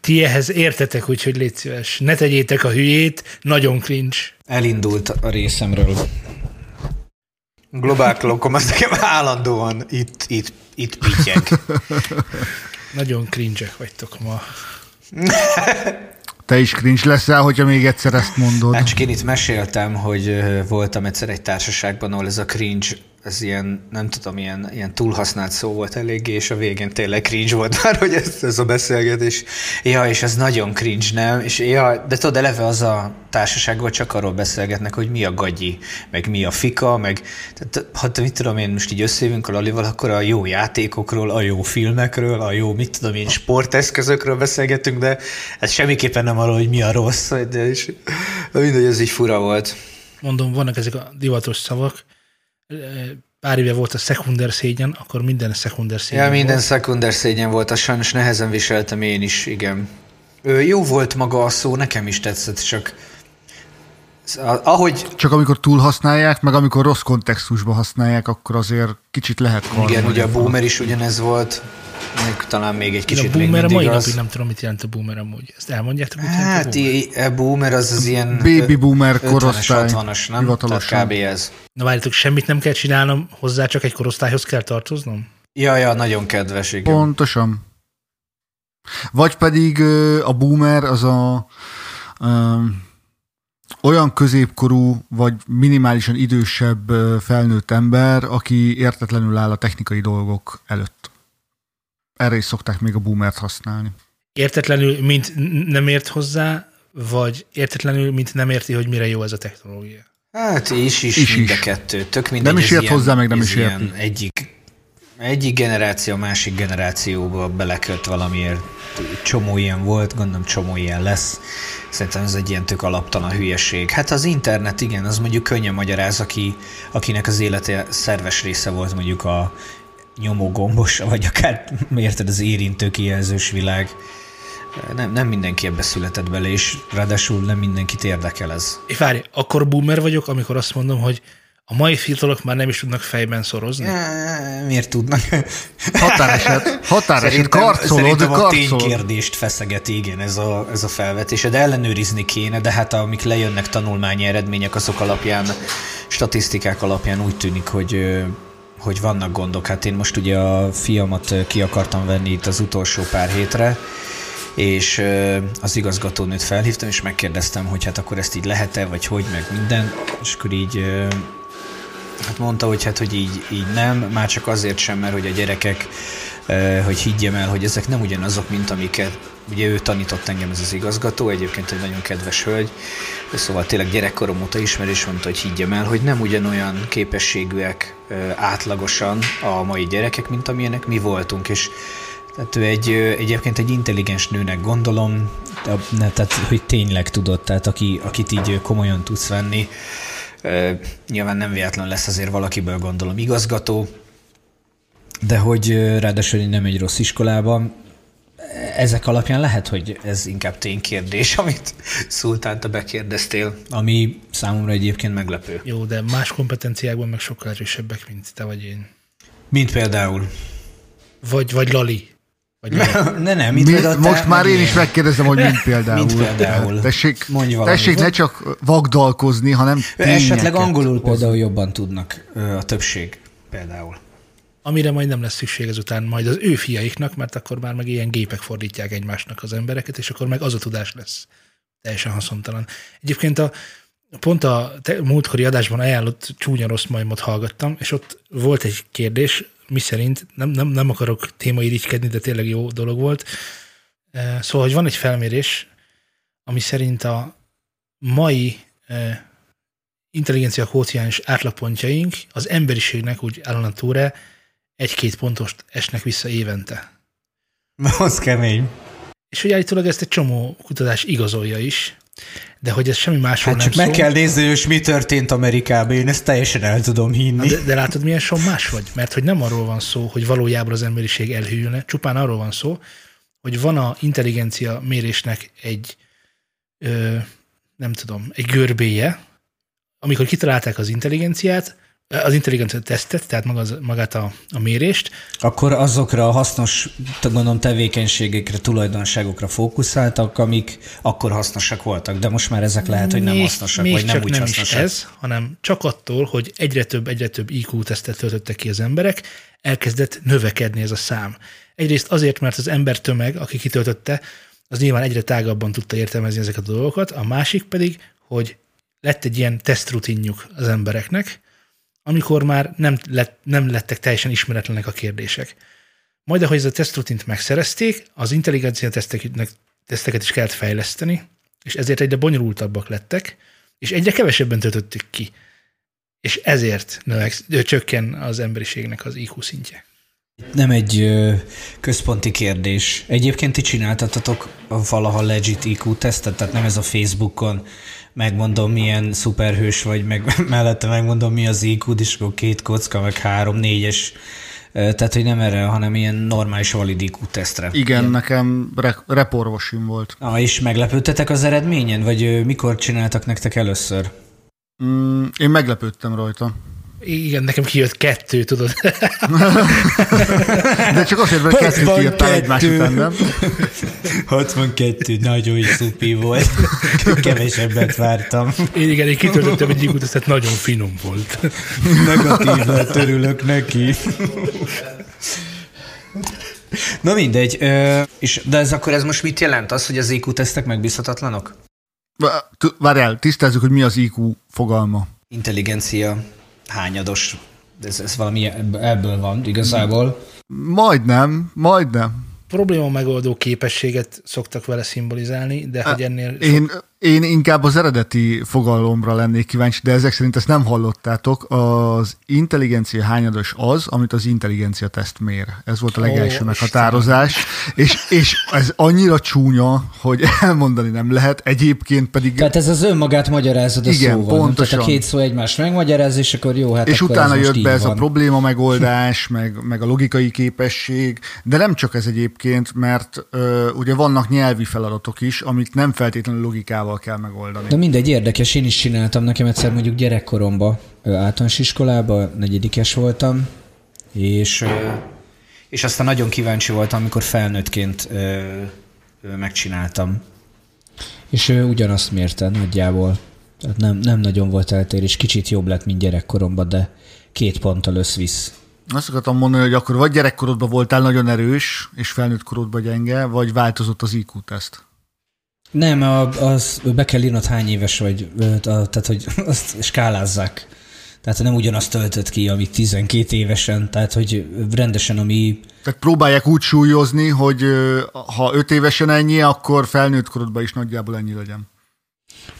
ti- ehhez értetek, úgyhogy légy szíves. Ne tegyétek a hülyét, nagyon cringe. Elindult a részemről. Globál klokom, az nekem állandóan itt, itt, itt pityeg. Nagyon cringe vagytok ma. Te is cringe leszel, hogyha még egyszer ezt mondod. Hát csak én itt meséltem, hogy voltam egyszer egy társaságban, ahol ez a cringe, ez ilyen, nem tudom, ilyen, ilyen túlhasznált szó volt eléggé, és a végén tényleg cringe volt már, hogy ez, ez a beszélgetés. Ja, és ez nagyon cringe, nem? És ja, de tudod, eleve az a társaság, hogy csak arról beszélgetnek, hogy mi a gagyi, meg mi a fika, meg tehát, hát mit tudom én, most így összejövünk a Lalival, akkor a jó játékokról, a jó filmekről, a jó, mit tudom én, sporteszközökről beszélgetünk, de ez semmiképpen nem arról, hogy mi a rossz, de is, mindegy, ez így fura volt. Mondom, vannak ezek a divatos szavak. Pár éve volt a szekunder szégyen, akkor minden szekunder szégyen Ja, minden volt. szekunder szégyen volt, azt sajnos nehezen viseltem én is, igen. Ö, jó volt maga a szó, nekem is tetszett, csak a- ahogy, Csak amikor túl használják, meg amikor rossz kontextusban használják, akkor azért kicsit lehet igen, karmolni. ugye a boomer is ugyanez volt, még talán még egy a kicsit még boomer a mindig mai az. napig nem tudom, mit jelent a boomer amúgy. Ezt elmondjátok, mit jelent a Hát, boomer? a boomer az az ilyen Baby boomer 50-es, korosztály, 60-as, nem? hivatalosan. Tehát kb. ez. Na várjátok, semmit nem kell csinálnom hozzá, csak egy korosztályhoz kell tartoznom? Ja, ja, nagyon kedves, igen. Pontosan. Vagy pedig a boomer az a ö, olyan középkorú, vagy minimálisan idősebb felnőtt ember, aki értetlenül áll a technikai dolgok előtt. Erre is szokták még a boomert használni. Értetlenül, mint nem ért hozzá, vagy értetlenül, mint nem érti, hogy mire jó ez a technológia. Hát is, is, Is, mind a is. kettő. Tök mindegy, Nem is ért hozzá, meg nem is érti. Egyik, egyik generáció, másik generációba belekölt valamiért. Csomó ilyen volt, gondolom csomó ilyen lesz. Szerintem ez egy ilyen tök alaptalan hülyeség. Hát az internet, igen, az mondjuk könnyen magyaráz, aki, akinek az élete szerves része volt mondjuk a nyomógombos, vagy akár, érted, az érintő kijelzős világ. Nem, nem mindenki ebbe született bele, és ráadásul nem mindenkit érdekel ez. Várj, akkor boomer vagyok, amikor azt mondom, hogy a mai fiatalok már nem is tudnak fejben szorozni. Eh, Miért tudnak? Határeset, határeset, Szerintem, karcolod, szerintem a karcolod. ténykérdést feszegeti, igen, ez a, ez a felvetés. De ellenőrizni kéne, de hát amik lejönnek tanulmányi eredmények, azok alapján, statisztikák alapján úgy tűnik, hogy hogy vannak gondok. Hát én most ugye a fiamat ki akartam venni itt az utolsó pár hétre, és az igazgatónőt felhívtam, és megkérdeztem, hogy hát akkor ezt így lehet-e, vagy hogy, meg minden, és akkor így Hát mondta, hogy hát, hogy így, így nem, már csak azért sem, mert hogy a gyerekek, hogy higgyem el, hogy ezek nem ugyanazok, mint amiket, ugye ő tanított engem ez az igazgató, egyébként egy nagyon kedves hölgy, szóval tényleg gyerekkorom óta ismer, és mondta, hogy higgyem el, hogy nem ugyanolyan képességűek átlagosan a mai gyerekek, mint amilyenek mi voltunk, és tehát ő egy, egyébként egy intelligens nőnek gondolom, tehát hogy tényleg tudod, tehát aki, akit így komolyan tudsz venni, Nyilván nem véletlen lesz azért valakiből gondolom igazgató, de hogy ráadásul nem egy rossz iskolában, ezek alapján lehet, hogy ez inkább ténykérdés, amit Szultán, te bekérdeztél, ami számomra egyébként meglepő. Jó, de más kompetenciákban meg sokkal erősebbek, mint te vagy én. Mint például. Vagy, vagy Lali. Ne, nem, Mi, mint például te, most már én is megkérdezem, hogy mint például. Mint például. Tessék, Mondj valamit. tessék ne csak vagdalkozni, hanem Esetleg angolul például jobban tudnak a többség például. Amire majd nem lesz szükség ezután majd az ő fiaiknak, mert akkor már meg ilyen gépek fordítják egymásnak az embereket, és akkor meg az a tudás lesz. Teljesen haszontalan. Egyébként a, pont a te, múltkori adásban ajánlott csúnya rossz majmot hallgattam, és ott volt egy kérdés, mi szerint, nem, nem, nem akarok témairigykedni, de tényleg jó dolog volt. Szóval, hogy van egy felmérés, ami szerint a mai intelligencia kóciáns átlagpontjaink az emberiségnek úgy állandóan túre egy-két pontost esnek vissza évente. Az kemény. És hogy állítólag ezt egy csomó kutatás igazolja is, de hogy ez semmi másról Hát nem csak meg szól. kell nézni, hogy mi történt Amerikában, én ezt teljesen el tudom hinni. De, de látod, milyen son más vagy? Mert hogy nem arról van szó, hogy valójában az emberiség elhűlne, csupán arról van szó, hogy van a intelligencia mérésnek egy, ö, nem tudom, egy görbéje, amikor kitalálták az intelligenciát, az intelligencia tesztet, tehát maga az, magát a, a mérést. Akkor azokra a hasznos, gondolom, tevékenységekre, tulajdonságokra fókuszáltak, amik akkor hasznosak voltak, de most már ezek lehet, hogy nem még, hasznosak, még vagy nem úgy nem hasznosak. is ez, hanem csak attól, hogy egyre több, egyre több IQ tesztet töltöttek ki az emberek, elkezdett növekedni ez a szám. Egyrészt azért, mert az ember tömeg, aki kitöltötte, az nyilván egyre tágabban tudta értelmezni ezeket a dolgokat, a másik pedig, hogy lett egy ilyen tesztrutinjuk az embereknek, amikor már nem, lett, nem lettek teljesen ismeretlenek a kérdések. Majd, ahogy ez a tesztrutint megszerezték, az intelligencia teszteket is kellett fejleszteni, és ezért egyre bonyolultabbak lettek, és egyre kevesebben töltöttük ki. És ezért növeksz, csökken az emberiségnek az IQ szintje. Nem egy ö, központi kérdés. Egyébként ti csináltatatok valaha legit IQ tesztet, tehát nem ez a Facebookon megmondom, milyen szuperhős vagy, meg mellette megmondom, mi az iq és akkor két kocka, meg három, négyes, tehát hogy nem erre, hanem ilyen normális valid IQ tesztre. Igen, nekem re- reporvosim volt. Ah, és meglepődtetek az eredményen, vagy mikor csináltak nektek először? Mm, én meglepődtem rajta. Igen, nekem kijött kettő, tudod. De csak azért, mert kettőt 62. írtál egymás után, nem? 62, nagyon szupi volt. Kevesebbet vártam. Én igen, én kitöltöttem egy IQ tesztet, nagyon finom volt. Negatív lett, örülök neki. Na mindegy, ö, és, de ez akkor ez most mit jelent? Az, hogy az IQ tesztek megbízhatatlanok? Várjál, tisztázzuk, hogy mi az IQ fogalma. Intelligencia hányados. Ez, ez valami ebből- van igazából. Majdnem, majdnem. Probléma megoldó képességet szoktak vele szimbolizálni, de hogy ennél sok- Én, inkább az eredeti fogalomra lennék kíváncsi, de ezek szerint ezt nem hallottátok. Az intelligencia hányados az, amit az intelligencia teszt mér. Ez volt a legelső Ó, meghatározás, és, és ez annyira csúnya, hogy elmondani nem lehet, egyébként pedig... Tehát ez az önmagát magyarázod a Igen, szóval. pontosan. Tehát a két szó egymást megmagyaráz, és akkor jó, hát és akkor utána ez jött be ez a van. probléma megoldás, meg, meg a logikai képesség, de nem csak ez egyébként, mert ö, ugye vannak nyelvi feladatok is, amit nem feltétlenül logikával kell megoldani. De mindegy, érdekes, én is csináltam. Nekem egyszer mondjuk gyerekkoromban általános iskolában, negyedikes voltam, és, és aztán nagyon kíváncsi voltam, amikor felnőttként megcsináltam. És ő ugyanazt mérte nagyjából. Tehát nem, nem nagyon volt eltérés. Kicsit jobb lett, mint gyerekkoromban, de két ponttal összvisz. Azt akartam mondani, hogy akkor vagy gyerekkorodban voltál nagyon erős, és felnőtt korodban gyenge, vagy változott az IQ-teszt. Nem, a, az be kell írnod hány éves vagy, a, tehát hogy azt skálázzák. Tehát nem ugyanazt töltött ki, amit 12 évesen, tehát hogy rendesen, ami Tehát próbálják úgy súlyozni, hogy ha öt évesen ennyi, akkor felnőtt korodban is nagyjából ennyi legyen.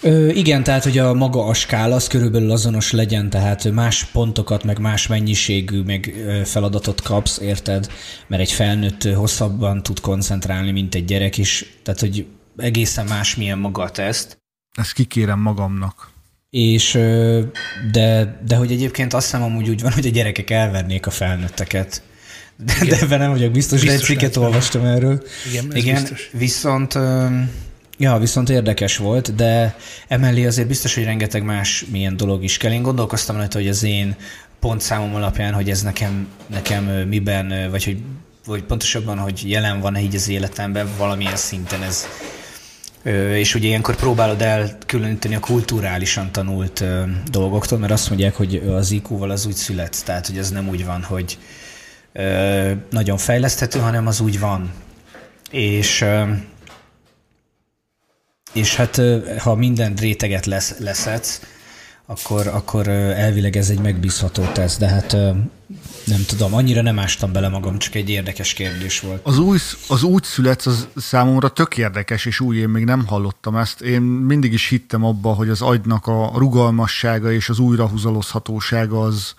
Ö, igen, tehát hogy a maga a skála az körülbelül azonos legyen, tehát más pontokat, meg más mennyiségű, meg feladatot kapsz, érted? Mert egy felnőtt hosszabban tud koncentrálni, mint egy gyerek is, tehát hogy egészen más milyen maga a teszt. Ezt kikérem magamnak. És de, de hogy egyébként azt hiszem amúgy úgy van, hogy a gyerekek elvernék a felnőtteket. De, de ebben nem vagyok biztos, de egy Biztos cikket olvastam erről. Igen, ez Igen, biztos. viszont ja, viszont érdekes volt, de emellé azért biztos, hogy rengeteg más milyen dolog is kell. Én gondolkoztam rajta, hogy az én pontszámom alapján, hogy ez nekem, nekem miben, vagy hogy vagy pontosabban, hogy jelen van így az életemben, valamilyen szinten ez, és ugye ilyenkor próbálod elkülöníteni a kulturálisan tanult dolgoktól, mert azt mondják, hogy az IQ-val az úgy születsz, tehát hogy ez nem úgy van, hogy nagyon fejleszthető, hanem az úgy van. És és hát ha minden réteget lesz, leszedsz, akkor, akkor elvileg ez egy megbízható teszt, de hát nem tudom, annyira nem ástam bele magam, csak egy érdekes kérdés volt. Az, új, az úgy születsz, az számomra tök érdekes, és úgy én még nem hallottam ezt. Én mindig is hittem abba, hogy az agynak a rugalmassága és az újrahúzalozhatósága az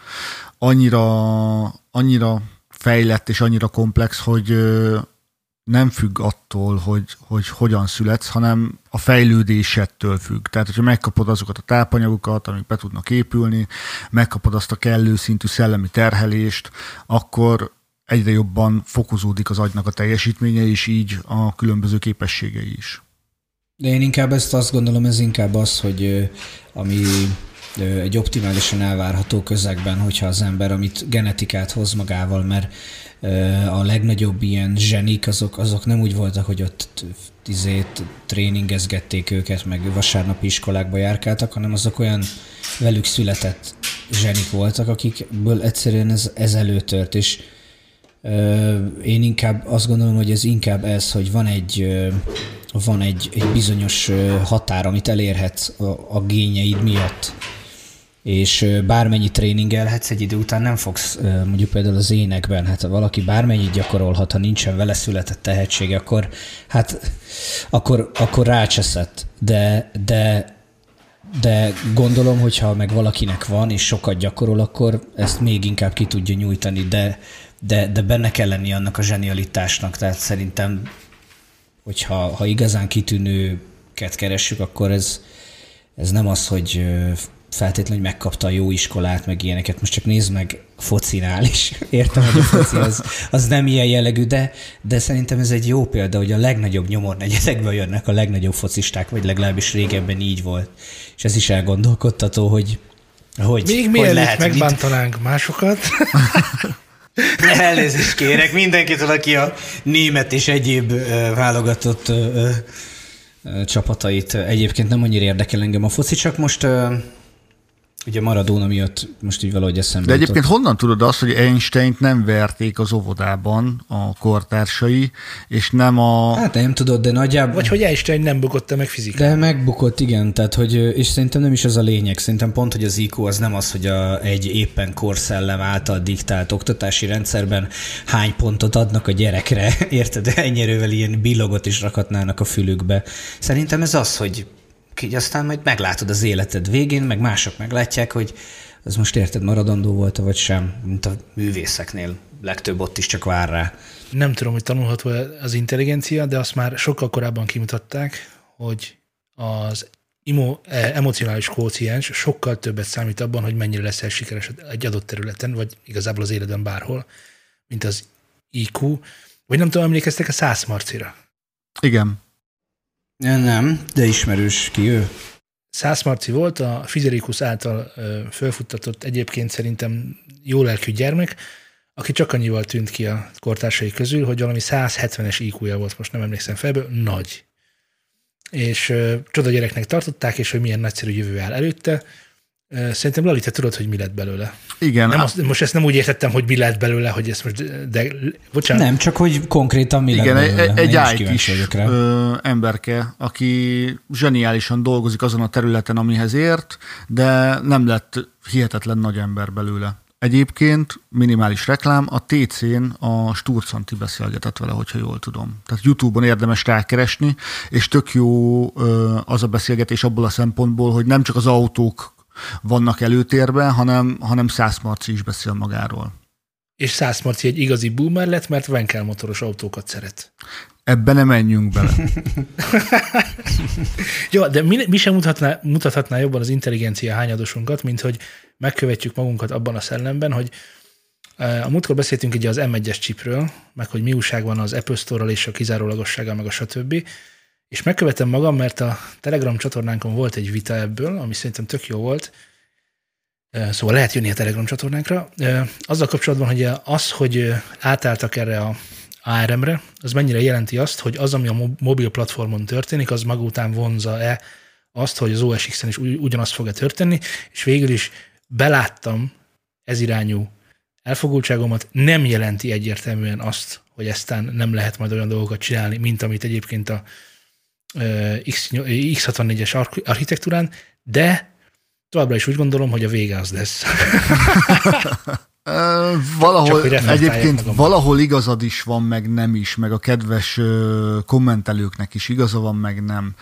annyira, annyira fejlett és annyira komplex, hogy nem függ attól, hogy, hogy hogyan születsz, hanem a fejlődésettől függ. Tehát, hogyha megkapod azokat a tápanyagokat, amik be tudnak épülni, megkapod azt a kellő szintű szellemi terhelést, akkor egyre jobban fokozódik az agynak a teljesítménye, és így a különböző képességei is. De én inkább ezt azt gondolom, ez inkább az, hogy ami egy optimálisan elvárható közegben, hogyha az ember, amit genetikát hoz magával, mert a legnagyobb ilyen zsenik, azok, azok nem úgy voltak, hogy ott tizét tréningezgették őket, meg vasárnapi iskolákba járkáltak, hanem azok olyan velük született zsenik voltak, akikből egyszerűen ez, ez előtört, és én inkább azt gondolom, hogy ez inkább ez, hogy van egy, van egy, egy bizonyos határ, amit elérhetsz a, a gényeid miatt. És bármennyi tréningelhetsz, egy idő után nem fogsz, mondjuk például az énekben, hát ha valaki bármennyit gyakorolhat, ha nincsen vele született tehetsége, akkor hát akkor, akkor rácseszett. De, de de gondolom, hogyha meg valakinek van, és sokat gyakorol, akkor ezt még inkább ki tudja nyújtani, de de, de benne kell lenni annak a zsenialitásnak, tehát szerintem, hogyha ha igazán kitűnőket keressük, akkor ez, ez nem az, hogy feltétlenül, megkapta a jó iskolát, meg ilyeneket. Most csak nézd meg focinál is. Értem, hogy a foci az, az nem ilyen jellegű, de, de szerintem ez egy jó példa, hogy a legnagyobb nyomor negyedekből jönnek a legnagyobb focisták, vagy legalábbis régebben így volt. És ez is elgondolkodtató, hogy hogy, Még hogy mielőtt lehet, megbántanánk mit... másokat, Elnézést kérek mindenkitől, aki a német és egyéb válogatott csapatait egyébként nem annyira érdekel engem a foci, csak most Ugye Maradona miatt most így valahogy eszembe De egyébként jutott. honnan tudod azt, hogy einstein nem verték az óvodában a kortársai, és nem a... Hát nem tudod, de nagyjából... Vagy hogy Einstein nem bukott meg fizikát. De megbukott, igen, tehát hogy, és szerintem nem is ez a lényeg. Szerintem pont, hogy az IQ az nem az, hogy a, egy éppen korszellem által diktált oktatási rendszerben hány pontot adnak a gyerekre, érted? Ennyire ilyen billogot is rakhatnának a fülükbe. Szerintem ez az, hogy így aztán majd meglátod az életed végén, meg mások meglátják, hogy az most érted maradandó volt vagy sem, mint a művészeknél. Legtöbb ott is csak vár rá. Nem tudom, hogy tanulható az intelligencia, de azt már sokkal korábban kimutatták, hogy az imo, e, emocionális kóciens sokkal többet számít abban, hogy mennyire leszel sikeres egy adott területen, vagy igazából az életben bárhol, mint az IQ. Vagy nem tudom, emlékeztek a száz marcira? Igen. Nem, de ismerős ki ő. Szász Marci volt, a Fizerikus által fölfuttatott egyébként szerintem jó lelkű gyermek, aki csak annyival tűnt ki a kortársai közül, hogy valami 170-es IQ-ja volt, most nem emlékszem felből, nagy. És csoda gyereknek tartották, és hogy milyen nagyszerű jövő áll előtte, Szerintem Lali, te tudod, hogy mi lett belőle. Igen. Nem azt, most ezt nem úgy értettem, hogy mi lett belőle, hogy ezt most, de bocsánat. Nem, csak hogy konkrétan mi Igen, lett belőle. egy, egy IT is ö, emberke, aki zseniálisan dolgozik azon a területen, amihez ért, de nem lett hihetetlen nagy ember belőle. Egyébként minimális reklám, a TC-n a Sturcanti beszélgetett vele, hogyha jól tudom. Tehát YouTube-on érdemes rákeresni, és tök jó az a beszélgetés abból a szempontból, hogy nem csak az autók vannak előtérben, hanem, hanem Szász Marci is beszél magáról. És Szász Marci egy igazi boomer lett, mert Venkel motoros autókat szeret. Ebben nem menjünk bele. Jó, de mi, mi sem mutathatná, mutathatná jobban az intelligencia hányadosunkat, mint hogy megkövetjük magunkat abban a szellemben, hogy e, a múltkor beszéltünk ugye az M1-es chipről, meg hogy mi újság van az Apple Store-ral és a kizárólagossággal, meg a stb. És megkövetem magam, mert a Telegram csatornánkon volt egy vita ebből, ami szerintem tök jó volt, Szóval lehet jönni a Telegram csatornánkra. Azzal kapcsolatban, hogy az, hogy átálltak erre a ARM-re, az mennyire jelenti azt, hogy az, ami a mobil platformon történik, az maga után vonza-e azt, hogy az OS X-en is ugyanazt fog-e történni, és végül is beláttam ez irányú elfogultságomat, nem jelenti egyértelműen azt, hogy eztán nem lehet majd olyan dolgokat csinálni, mint amit egyébként a X64-es architektúrán, de továbbra is úgy gondolom, hogy a vége az lesz. valahol, Csak, egyébként valahol igazad is van, meg nem is, meg a kedves kommentelőknek is igaza van, meg nem.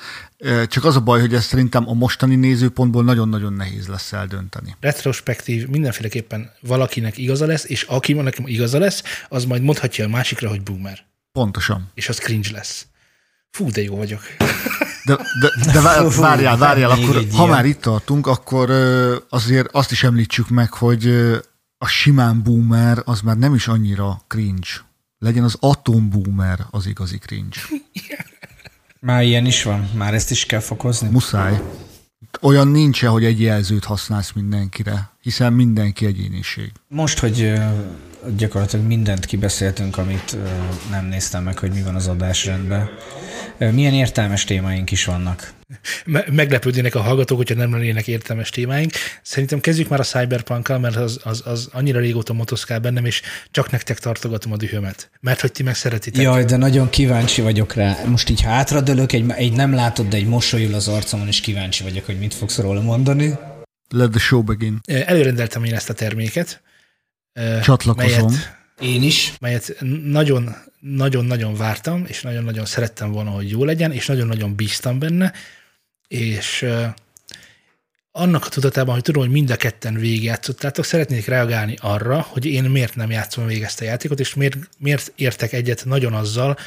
Csak az a baj, hogy ezt szerintem a mostani nézőpontból nagyon-nagyon nehéz lesz eldönteni. Retrospektív, mindenféleképpen valakinek igaza lesz, és aki nekem igaza lesz, az majd mondhatja a másikra, hogy boomer. Pontosan. És az cringe lesz. Fú, de jó vagyok. De, de, de várjál, várjál, akkor ha már itt tartunk, akkor azért azt is említsük meg, hogy a simán boomer az már nem is annyira cringe. Legyen az atom boomer az igazi cringe. Már ilyen is van, már ezt is kell fokozni. Muszáj. olyan nincs hogy egy jelzőt használsz mindenkire, hiszen mindenki egyéniség. Most, hogy gyakorlatilag mindent kibeszéltünk, amit nem néztem meg, hogy mi van az adásrendben. Milyen értelmes témáink is vannak? Me- meglepődnének a hallgatók, hogyha nem lennének értelmes témáink. Szerintem kezdjük már a cyberpunk mert az, az, az annyira régóta motoszkál bennem, és csak nektek tartogatom a dühömet. Mert hogy ti meg szeretitek. Jaj, de nagyon kíváncsi vagyok rá. Most így hátradőlök, egy, egy nem látod, de egy mosolyul az arcomon, és kíváncsi vagyok, hogy mit fogsz róla mondani. Let the show begin. Előrendeltem én ezt a terméket. Csatlakozom. Melyet, én is. Melyet nagyon, nagyon-nagyon vártam, és nagyon-nagyon szerettem volna, hogy jó legyen, és nagyon-nagyon bíztam benne, és annak a tudatában, hogy tudom, hogy mind a ketten végigjátszottátok, szeretnék reagálni arra, hogy én miért nem játszom végig ezt a játékot, és miért, miért értek egyet nagyon azzal,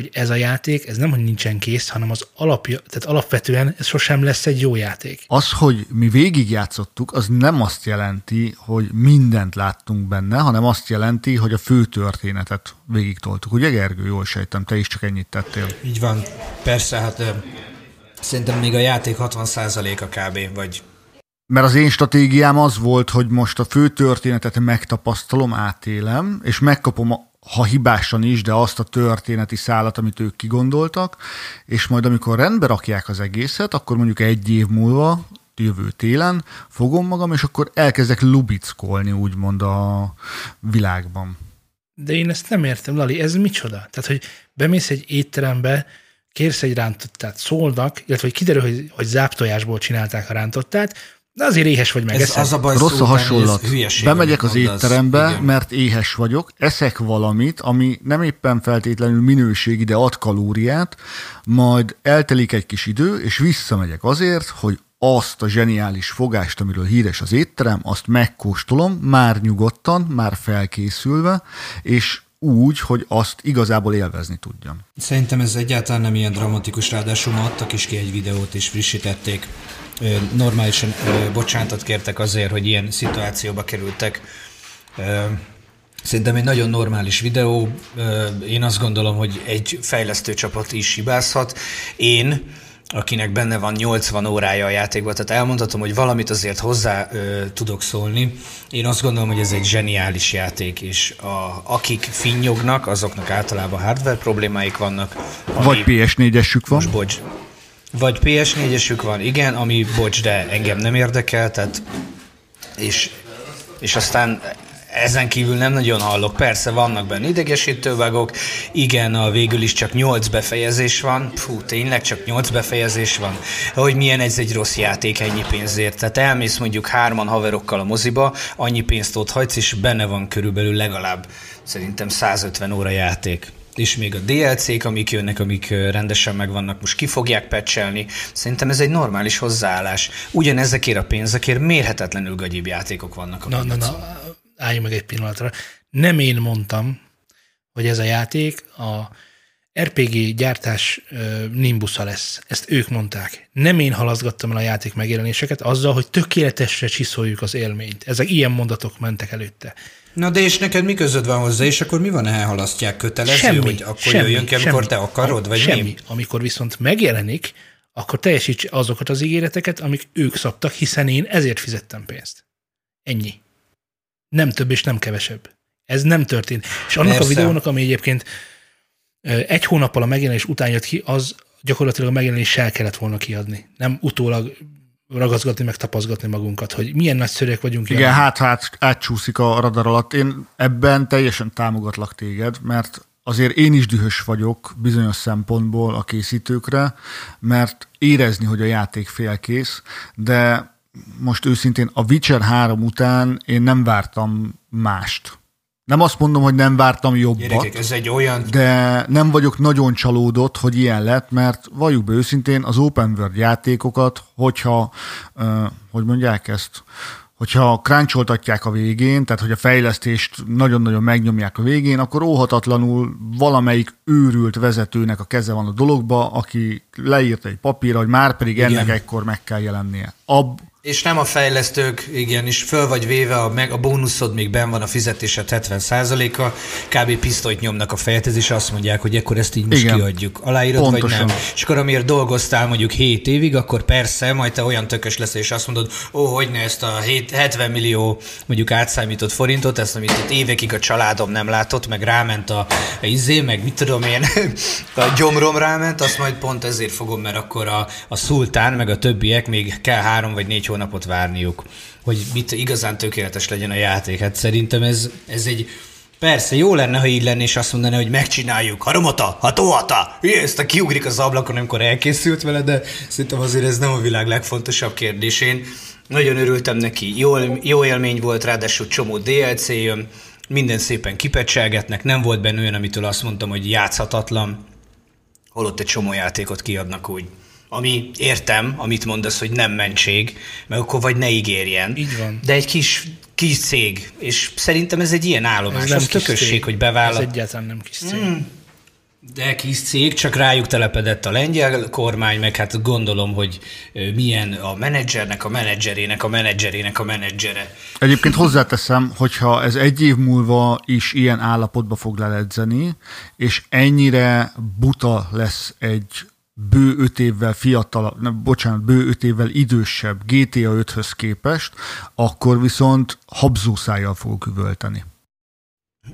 hogy ez a játék, ez nem, hogy nincsen kész, hanem az alapja, tehát alapvetően ez sosem lesz egy jó játék. Az, hogy mi végigjátszottuk, az nem azt jelenti, hogy mindent láttunk benne, hanem azt jelenti, hogy a fő történetet végigtoltuk. Ugye Gergő, jól sejtem, te is csak ennyit tettél. Így van. Persze, hát szerintem még a játék 60%-a kb. vagy mert az én stratégiám az volt, hogy most a fő történetet megtapasztalom, átélem, és megkapom ha hibásan is, de azt a történeti szállat, amit ők kigondoltak, és majd amikor rendbe rakják az egészet, akkor mondjuk egy év múlva, jövő télen fogom magam, és akkor elkezdek lubickolni, úgymond a világban. De én ezt nem értem, Lali, ez micsoda? Tehát, hogy bemész egy étterembe, kérsz egy rántottát, szólnak, illetve hogy kiderül, hogy, hogy záptojásból csinálták a rántottát, de azért éhes vagy meg. Ez az a baj, Rossz a hasonlat. Bemegyek az étterembe, igen. mert éhes vagyok, eszek valamit, ami nem éppen feltétlenül minőségi, de ad kalóriát, majd eltelik egy kis idő, és visszamegyek azért, hogy azt a zseniális fogást, amiről híres az étterem, azt megkóstolom, már nyugodtan, már felkészülve, és úgy, hogy azt igazából élvezni tudjam. Szerintem ez egyáltalán nem ilyen dramatikus, ráadásul ma adtak is ki egy videót, és frissítették normálisan bocsánatot kértek azért, hogy ilyen szituációba kerültek. Szerintem egy nagyon normális videó. Én azt gondolom, hogy egy fejlesztő csapat is hibázhat. Én, akinek benne van 80 órája a játékban, tehát elmondhatom, hogy valamit azért hozzá ö, tudok szólni. Én azt gondolom, hogy ez egy zseniális játék, és a, akik finnyognak, azoknak általában hardware problémáik vannak. Vagy PS4-esük van. Most bocs, vagy PS4-esük van, igen, ami, bocs, de engem nem érdekel, tehát és, és aztán ezen kívül nem nagyon hallok. Persze vannak benne idegesítő vágok, igen, a végül is csak 8 befejezés van. Fú, tényleg csak 8 befejezés van. Hogy milyen ez egy rossz játék ennyi pénzért. Tehát elmész mondjuk hárman haverokkal a moziba, annyi pénzt ott hagysz, és benne van körülbelül legalább szerintem 150 óra játék és még a DLC-k, amik jönnek, amik rendesen megvannak, most ki fogják pecselni. Szerintem ez egy normális hozzáállás. Ugyanezekért a pénzekért mérhetetlenül gagyibb játékok vannak. Na, na, na, állj meg egy pillanatra. Nem én mondtam, hogy ez a játék a RPG gyártás nimbusza lesz. Ezt ők mondták. Nem én halaszgattam el a játék megjelenéseket azzal, hogy tökéletesre csiszoljuk az élményt. Ezek ilyen mondatok mentek előtte. Na de és neked mi közöd van hozzá, és akkor mi van, ha elhalasztják kötelező, semmi, hogy akkor semmi, jöjjön ki, amikor semmi, te akarod, vagy semmi. mi? Amikor viszont megjelenik, akkor teljesíts azokat az ígéreteket, amik ők szabtak, hiszen én ezért fizettem pénzt. Ennyi. Nem több és nem kevesebb. Ez nem történt. És annak Persze. a videónak, ami egyébként egy hónappal a megjelenés után jött ki, az gyakorlatilag a megjelenéssel kellett volna kiadni. Nem utólag ragaszgatni, meg tapaszgatni magunkat, hogy milyen nagyszerűek vagyunk. Igen, hát, hát átcsúszik a radar alatt. Én ebben teljesen támogatlak téged, mert azért én is dühös vagyok bizonyos szempontból a készítőkre, mert érezni, hogy a játék félkész, de most őszintén a Witcher 3 után én nem vártam mást. Nem azt mondom, hogy nem vártam jobbat, Gyerekek, ez egy olyan... de nem vagyok nagyon csalódott, hogy ilyen lett, mert valljuk be őszintén, az open world játékokat, hogyha, uh, hogy mondják ezt, hogyha kráncsoltatják a végén, tehát hogy a fejlesztést nagyon-nagyon megnyomják a végén, akkor óhatatlanul valamelyik őrült vezetőnek a keze van a dologba, aki leírta egy papírra, hogy már pedig ennek Igen. ekkor meg kell jelennie. Ab, És nem a fejlesztők, igen, és föl vagy véve, a, meg, a bónuszod még ben van, a fizetésed 70%-a, kb. pisztolyt nyomnak a fejedhez, és azt mondják, hogy akkor ezt így most igen. kiadjuk. Aláírod, Pontosan. vagy nem? És akkor amiért dolgoztál mondjuk 7 évig, akkor persze, majd te olyan tökös lesz, és azt mondod, ó, hogy ne ezt a 7, 70 millió mondjuk átszámított forintot, ezt, amit itt évekig a családom nem látott, meg ráment a, a izé, meg mit tudom én, a gyomrom ráment, azt majd pont ezért fogom, mert akkor a, a szultán, meg a többiek még kell három vagy négy hónapot várniuk, hogy mit igazán tökéletes legyen a játék. Hát szerintem ez, ez egy Persze, jó lenne, ha így lenne, és azt mondaná, hogy megcsináljuk. Haromata, hatóata, ezt a kiugrik az ablakon, amikor elkészült vele, de szerintem azért ez nem a világ legfontosabb kérdés. Én nagyon örültem neki. Jó, jó élmény volt, ráadásul csomó DLC jön, minden szépen kipecselgetnek, nem volt benne olyan, amitől azt mondtam, hogy játszhatatlan, holott egy csomó játékot kiadnak úgy ami értem, amit mondasz, hogy nem mentség, mert akkor vagy ne ígérjen. Így van. De egy kis, kis cég, és szerintem ez egy ilyen állomás. Ez nem tökösség, cég. hogy bevállal. Ez egyáltalán nem kis cég. Mm. De kis cég, csak rájuk telepedett a lengyel kormány, meg hát gondolom, hogy milyen a menedzsernek, a menedzserének, a menedzserének a menedzsere. Egyébként hozzáteszem, hogyha ez egy év múlva is ilyen állapotba fog leledzeni, és ennyire buta lesz egy bő öt évvel fiatal, nem, bocsánat, bő öt évvel idősebb GTA 5-höz képest, akkor viszont habzószájjal fogok üvölteni.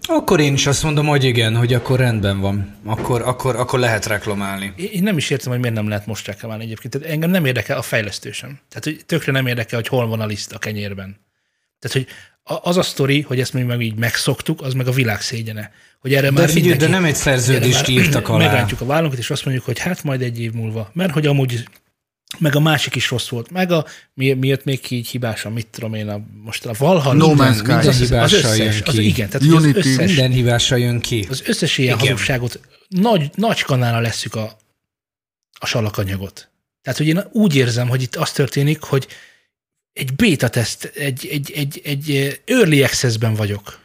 Akkor én is azt mondom, hogy igen, hogy akkor rendben van. Akkor, akkor, akkor lehet reklamálni. Én nem is értem, hogy miért nem lehet most reklamálni egyébként. Tehát engem nem érdekel a fejlesztő sem. Tehát hogy tökre nem érdekel, hogy hol van a liszt a kenyérben. Tehát, hogy az a sztori, hogy ezt mi meg így megszoktuk, az meg a világ szégyene. Hogy erre de már figyelj, mindenki, de nem egy szerződést írtak alá. Megrántjuk a vállunkat, és azt mondjuk, hogy hát majd egy év múlva. Mert hogy amúgy meg a másik is rossz volt, meg a mi, miért még így hibásan, mit tudom én, a, most a Valhalla. No Man's Sky. Az, az, az összes, az, igen, tehát Unity. az összes, Minden hibással jön ki. Az összes ilyen igen. hazugságot, nagy, nagy kanára leszük a, a salakanyagot. Tehát, hogy én úgy érzem, hogy itt az történik, hogy egy beta teszt, egy, egy, egy, egy early access-ben vagyok.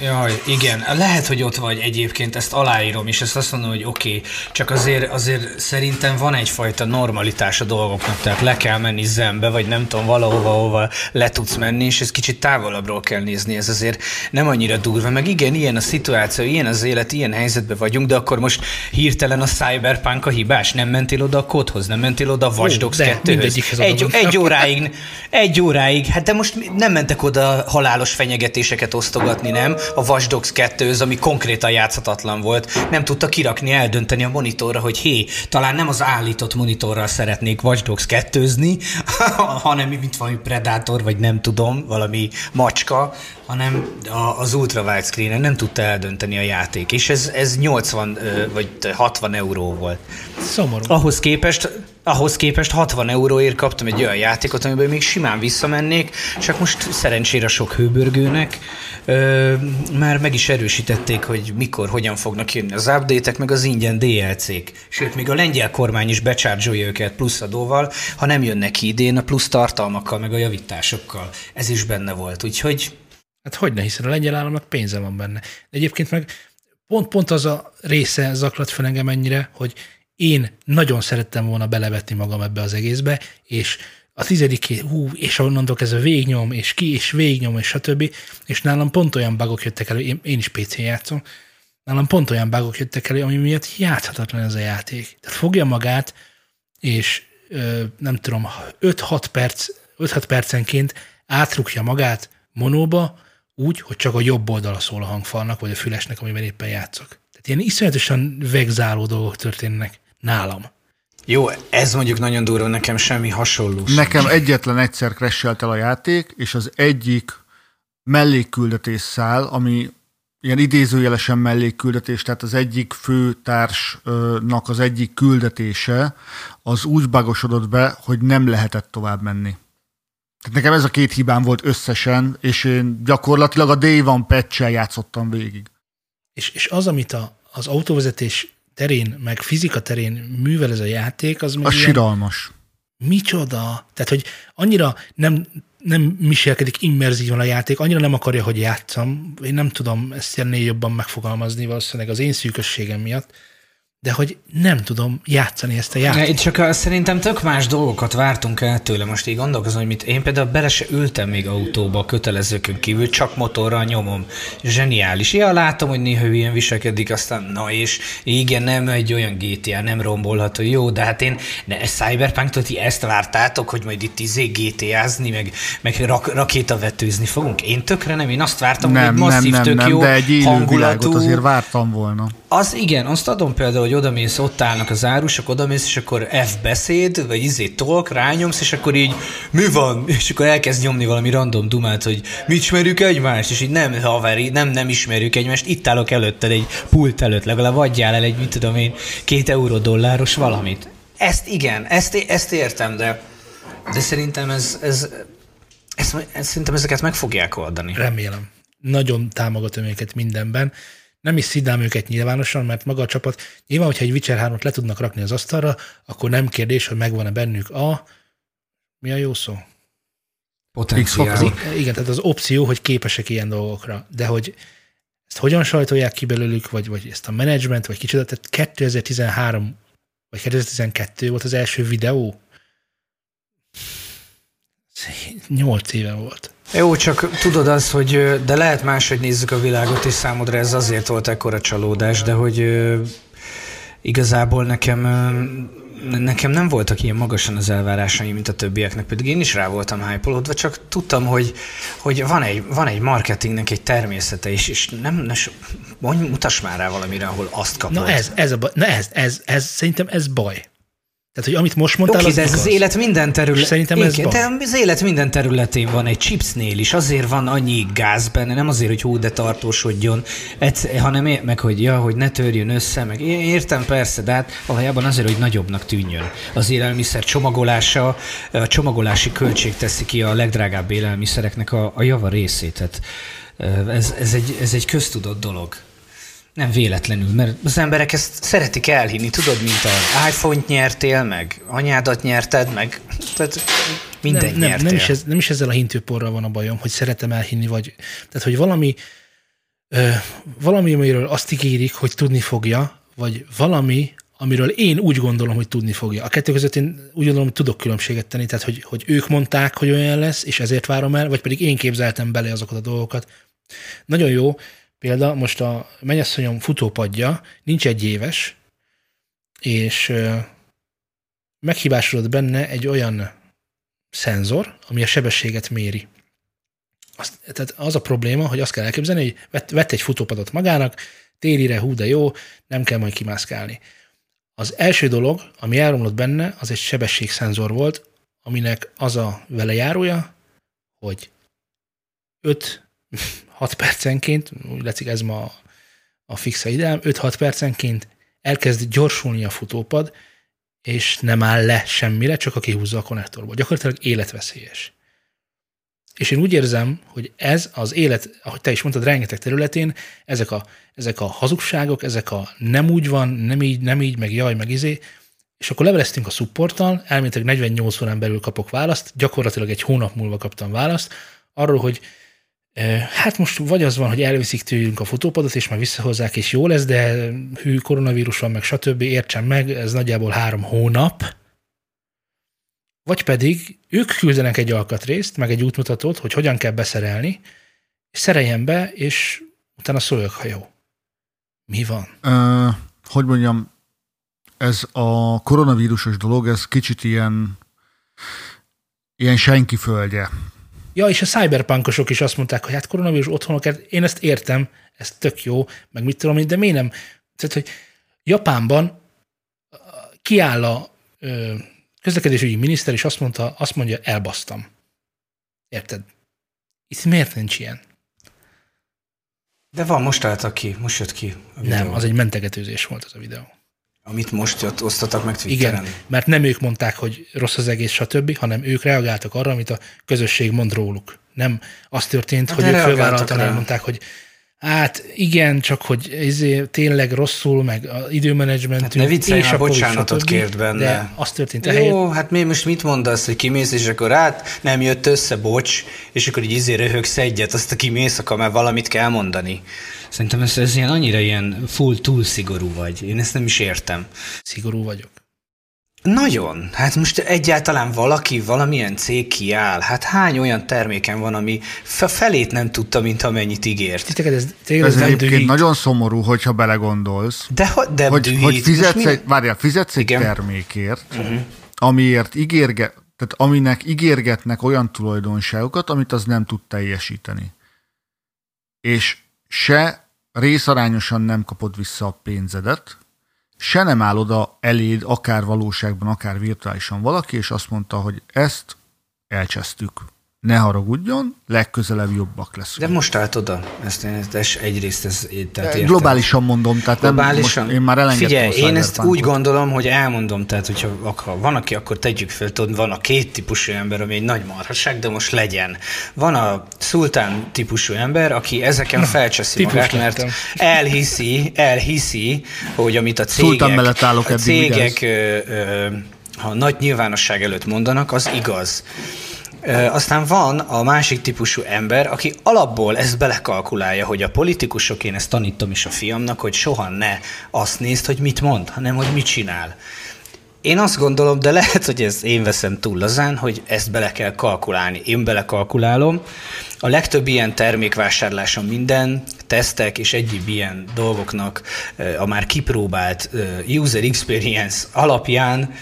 Jaj, igen. Lehet, hogy ott vagy egyébként, ezt aláírom, és ezt azt mondom, hogy oké, okay, csak azért, azért szerintem van egyfajta normalitás a dolgoknak, tehát le kell menni zembe, vagy nem tudom, valahova, hova le tudsz menni, és ez kicsit távolabbról kell nézni, ez azért nem annyira durva, meg igen, ilyen a szituáció, ilyen az élet, ilyen helyzetben vagyunk, de akkor most hirtelen a Cyberpunk a hibás, nem mentél oda a kódhoz, nem mentél oda a Watch Dogs 2-höz. Egy, egy óráig, egy óráig, hát de most nem mentek oda halálos fenyegetéseket osztogatni, nem? A Watch Dogs 2 ami konkrétan játszhatatlan volt. Nem tudta kirakni, eldönteni a monitorra, hogy hé, talán nem az állított monitorral szeretnék Watch Dogs 2 hanem mint valami Predator, vagy nem tudom, valami macska, hanem az ultra widescreen nem tudta eldönteni a játék, és ez, ez 80 vagy 60 euró volt. Szomorú. Ahhoz képest, ahhoz képest 60 euróért kaptam egy olyan játékot, amiben még simán visszamennék, csak most szerencsére sok hőbörgőnek ö, már meg is erősítették, hogy mikor, hogyan fognak jönni az update meg az ingyen DLC-k. Sőt, még a lengyel kormány is becsárgyolja őket plusz adóval, ha nem jönnek ki idén a plusz tartalmakkal, meg a javításokkal. Ez is benne volt, úgyhogy Hát hogy ne, hiszen a lengyel államnak pénze van benne. De egyébként meg pont, pont az a része zaklat fel engem ennyire, hogy én nagyon szerettem volna belevetni magam ebbe az egészbe, és a tizedik, hú, és onnantól kezdve végnyom, és ki, és végnyom, és stb. És nálam pont olyan bugok jöttek elő, én, én is PC-n játszom, nálam pont olyan bugok jöttek elő, ami miatt játszhatatlan ez a játék. Tehát fogja magát, és ö, nem tudom, 5-6 perc, 5-6 percenként átrukja magát monóba, úgy, hogy csak a jobb oldala szól a hangfalnak, vagy a fülesnek, amiben éppen játszok. Tehát ilyen iszonyatosan vegzáló dolgok történnek nálam. Jó, ez mondjuk nagyon durva, nekem semmi hasonló. Nekem egyetlen egyszer crashelt el a játék, és az egyik mellékküldetés szál, ami ilyen idézőjelesen mellékküldetés, tehát az egyik főtársnak az egyik küldetése, az úgy bagosodott be, hogy nem lehetett tovább menni. Tehát nekem ez a két hibám volt összesen, és én gyakorlatilag a Day One patch játszottam végig. És, és az, amit a, az autóvezetés terén, meg fizika terén művel ez a játék, az meg Az ilyen, siralmas. Micsoda? Tehát, hogy annyira nem, nem miselkedik immerzívan a játék, annyira nem akarja, hogy játszam. Én nem tudom ezt ennél jobban megfogalmazni, valószínűleg az én szűkösségem miatt, de hogy nem tudom játszani ezt a Ne, játékot. itt csak a, szerintem tök más dolgokat vártunk el tőle. Most így gondolkozom, hogy mit, én például bele se ültem még autóba a kötelezőkön kívül, csak motorral nyomom. Zseniális. Ja, látom, hogy néha ilyen viselkedik, aztán na és igen, nem egy olyan GTA, nem rombolható. Jó, de hát én ne, Cyberpunk-tól ti ezt vártátok, hogy majd itt izé GTA-zni, meg, meg rak, rakétavetőzni fogunk. Én tökre nem, én azt vártam, Nem, hogy egy nem, masszív, nem, tök nem, jó de egy hangulatú, azért vártam volna. Az igen, azt adom például, hogy odamész, ott állnak az árusok, odamész, és akkor F beszéd, vagy izé tolk, rányomsz, és akkor így mi van? És akkor elkezd nyomni valami random dumát, hogy mi ismerjük egymást, és így nem haveri, nem, nem ismerjük egymást, itt állok előtted egy pult előtt, legalább adjál el egy, mit tudom én, két euró dolláros valamit. Ezt igen, ezt, ezt értem, de, de szerintem ez, ez, ez, ez, szerintem ezeket meg fogják oldani. Remélem. Nagyon támogatom őket mindenben. Nem is szidám őket nyilvánosan, mert maga a csapat, nyilván, hogyha egy Witcher 3-at le tudnak rakni az asztalra, akkor nem kérdés, hogy megvan-e bennük a, mi a jó szó? Potenciál. Igen, tehát az opció, hogy képesek ilyen dolgokra, de hogy ezt hogyan sajtolják ki belőlük, vagy, vagy ezt a menedzsment, vagy kicsoda, tehát 2013 vagy 2012 volt az első videó. 8 éve volt. Jó, csak tudod az, hogy de lehet máshogy nézzük a világot, és számodra ez azért volt ekkora csalódás, de hogy igazából nekem nekem nem voltak ilyen magasan az elvárásaim, mint a többieknek, pedig én is rá voltam hype csak tudtam, hogy, hogy van, egy, van egy marketingnek egy természete is, és nem, ne, mondj, mutass már rá valamire, ahol azt kapod. Na ez, ez, a na ez, ez, ez, szerintem ez baj. Tehát, hogy amit most mondtál, Oké, de ez az élet minden terület. Szerintem ez Igen, de az élet minden területén van egy chipsnél is. Azért van annyi gáz benne, nem azért, hogy hú, de tartósodjon, egyszer, hanem é- meg, hogy ja, hogy ne törjön össze, meg értem persze, de hát valójában azért, hogy nagyobbnak tűnjön. Az élelmiszer csomagolása, a csomagolási költség teszi ki a legdrágább élelmiszereknek a, a java részét. Tehát ez, ez, egy, ez egy köztudott dolog. Nem véletlenül, mert az emberek ezt szeretik elhinni, tudod, mint az iPhone-t nyertél, meg anyádat nyerted, meg tehát minden nem, nem, nyertél. nem, is ez, nem is ezzel a hintőporral van a bajom, hogy szeretem elhinni, vagy tehát, hogy valami, ö, valami, amiről azt ígérik, hogy tudni fogja, vagy valami, amiről én úgy gondolom, hogy tudni fogja. A kettő között én úgy gondolom, hogy tudok különbséget tenni, tehát hogy, hogy ők mondták, hogy olyan lesz, és ezért várom el, vagy pedig én képzeltem bele azokat a dolgokat. Nagyon jó Példa, most a mennyasszonyom futópadja nincs egy éves, és meghibásodott benne egy olyan szenzor, ami a sebességet méri. Azt, tehát az a probléma, hogy azt kell elképzelni, hogy vett, vett egy futópadot magának, télire hú de jó, nem kell majd kimászkálni. Az első dolog, ami elromlott benne, az egy sebességszenzor volt, aminek az a velejárója, hogy 5 6 percenként, úgy látszik ez ma a fixa ideám, 5-6 percenként elkezd gyorsulni a futópad, és nem áll le semmire, csak aki húzza a konnektorból. Gyakorlatilag életveszélyes. És én úgy érzem, hogy ez az élet, ahogy te is mondtad, rengeteg területén, ezek a, ezek a hazugságok, ezek a nem úgy van, nem így, nem így, meg jaj, meg izé, és akkor leveleztünk a supporttal, elméletileg 48 órán belül kapok választ, gyakorlatilag egy hónap múlva kaptam választ, arról, hogy hát most vagy az van, hogy elviszik tőlünk a futópadot, és már visszahozzák, és jó lesz, de hű, koronavírus van, meg stb. Értsen meg, ez nagyjából három hónap, vagy pedig ők küldenek egy alkatrészt, meg egy útmutatót, hogy hogyan kell beszerelni, és szereljen be, és utána szóljak, ha jó. Mi van? Ö, hogy mondjam, ez a koronavírusos dolog, ez kicsit ilyen, ilyen senki földje. Ja, és a cyberpunkosok is azt mondták, hogy hát koronavírus otthonok, hát én ezt értem, ez tök jó, meg mit tudom én, de miért nem? Tehát, hogy Japánban kiáll a ö, közlekedésügyi miniszter, és azt mondta, azt mondja, elbasztam. Érted? Itt miért nincs ilyen? De van, most álltak ki, most jött ki a videó. Nem, az egy mentegetőzés volt az a videó. Amit most osztottak meg Twitteren. Igen, mert nem ők mondták, hogy rossz az egész, stb., hanem ők reagáltak arra, amit a közösség mond róluk. Nem az történt, Hát hogy ők fölvállaltan elmondták, hogy Hát igen, csak hogy ezért tényleg rosszul, meg az időmenedzsmentünk. Hát ne viccelj, már bocsánatot kért benne. De az történt. Jó, helyett... hát mi most mit mondasz, hogy kimész, és akkor hát nem jött össze, bocs, és akkor így izé röhögsz egyet, azt a kimész, akkor már valamit kell mondani. Szerintem ez, ez ilyen annyira ilyen full túl szigorú vagy. Én ezt nem is értem. Szigorú vagyok. Nagyon. Hát most egyáltalán valaki, valamilyen cég kiáll. Hát hány olyan terméken van, ami felét nem tudta, mint amennyit ígért. Titeket ez, téged ez, ez egyébként dühít. nagyon szomorú, hogyha belegondolsz. De, de hogy, dühít. hogy fizetsz, egy, várjál, fizetsz egy termékért, uh-huh. amiért ígérge, tehát aminek ígérgetnek olyan tulajdonságokat, amit az nem tud teljesíteni. És se részarányosan nem kapod vissza a pénzedet, se nem áll oda eléd, akár valóságban, akár virtuálisan valaki, és azt mondta, hogy ezt elcsesztük ne haragudjon, legközelebb jobbak leszünk. De most állt oda, ezt, ezt egyrészt ez, tehát értem. Globálisan mondom, tehát Globálisan? Nem, én már elengedtem Figyelj, én ezt úgy gondolom, hogy elmondom, tehát hogyha ha van, aki, akkor tegyük fel, tudod, van a két típusú ember, ami egy nagy marhaság, de most legyen. Van a szultán típusú ember, aki ezeken felcseszi magát, mert elhiszi, elhiszi, hogy amit a cégek, mellett állok a cégek ö, ö, ha nagy nyilvánosság előtt mondanak, az igaz. Aztán van a másik típusú ember, aki alapból ezt belekalkulálja, hogy a politikusok, én ezt tanítom is a fiamnak, hogy soha ne azt nézd, hogy mit mond, hanem hogy mit csinál. Én azt gondolom, de lehet, hogy ez én veszem túl lazán, hogy ezt bele kell kalkulálni. Én belekalkulálom. A legtöbb ilyen termékvásárláson minden tesztek és egyéb ilyen dolgoknak a már kipróbált user experience alapján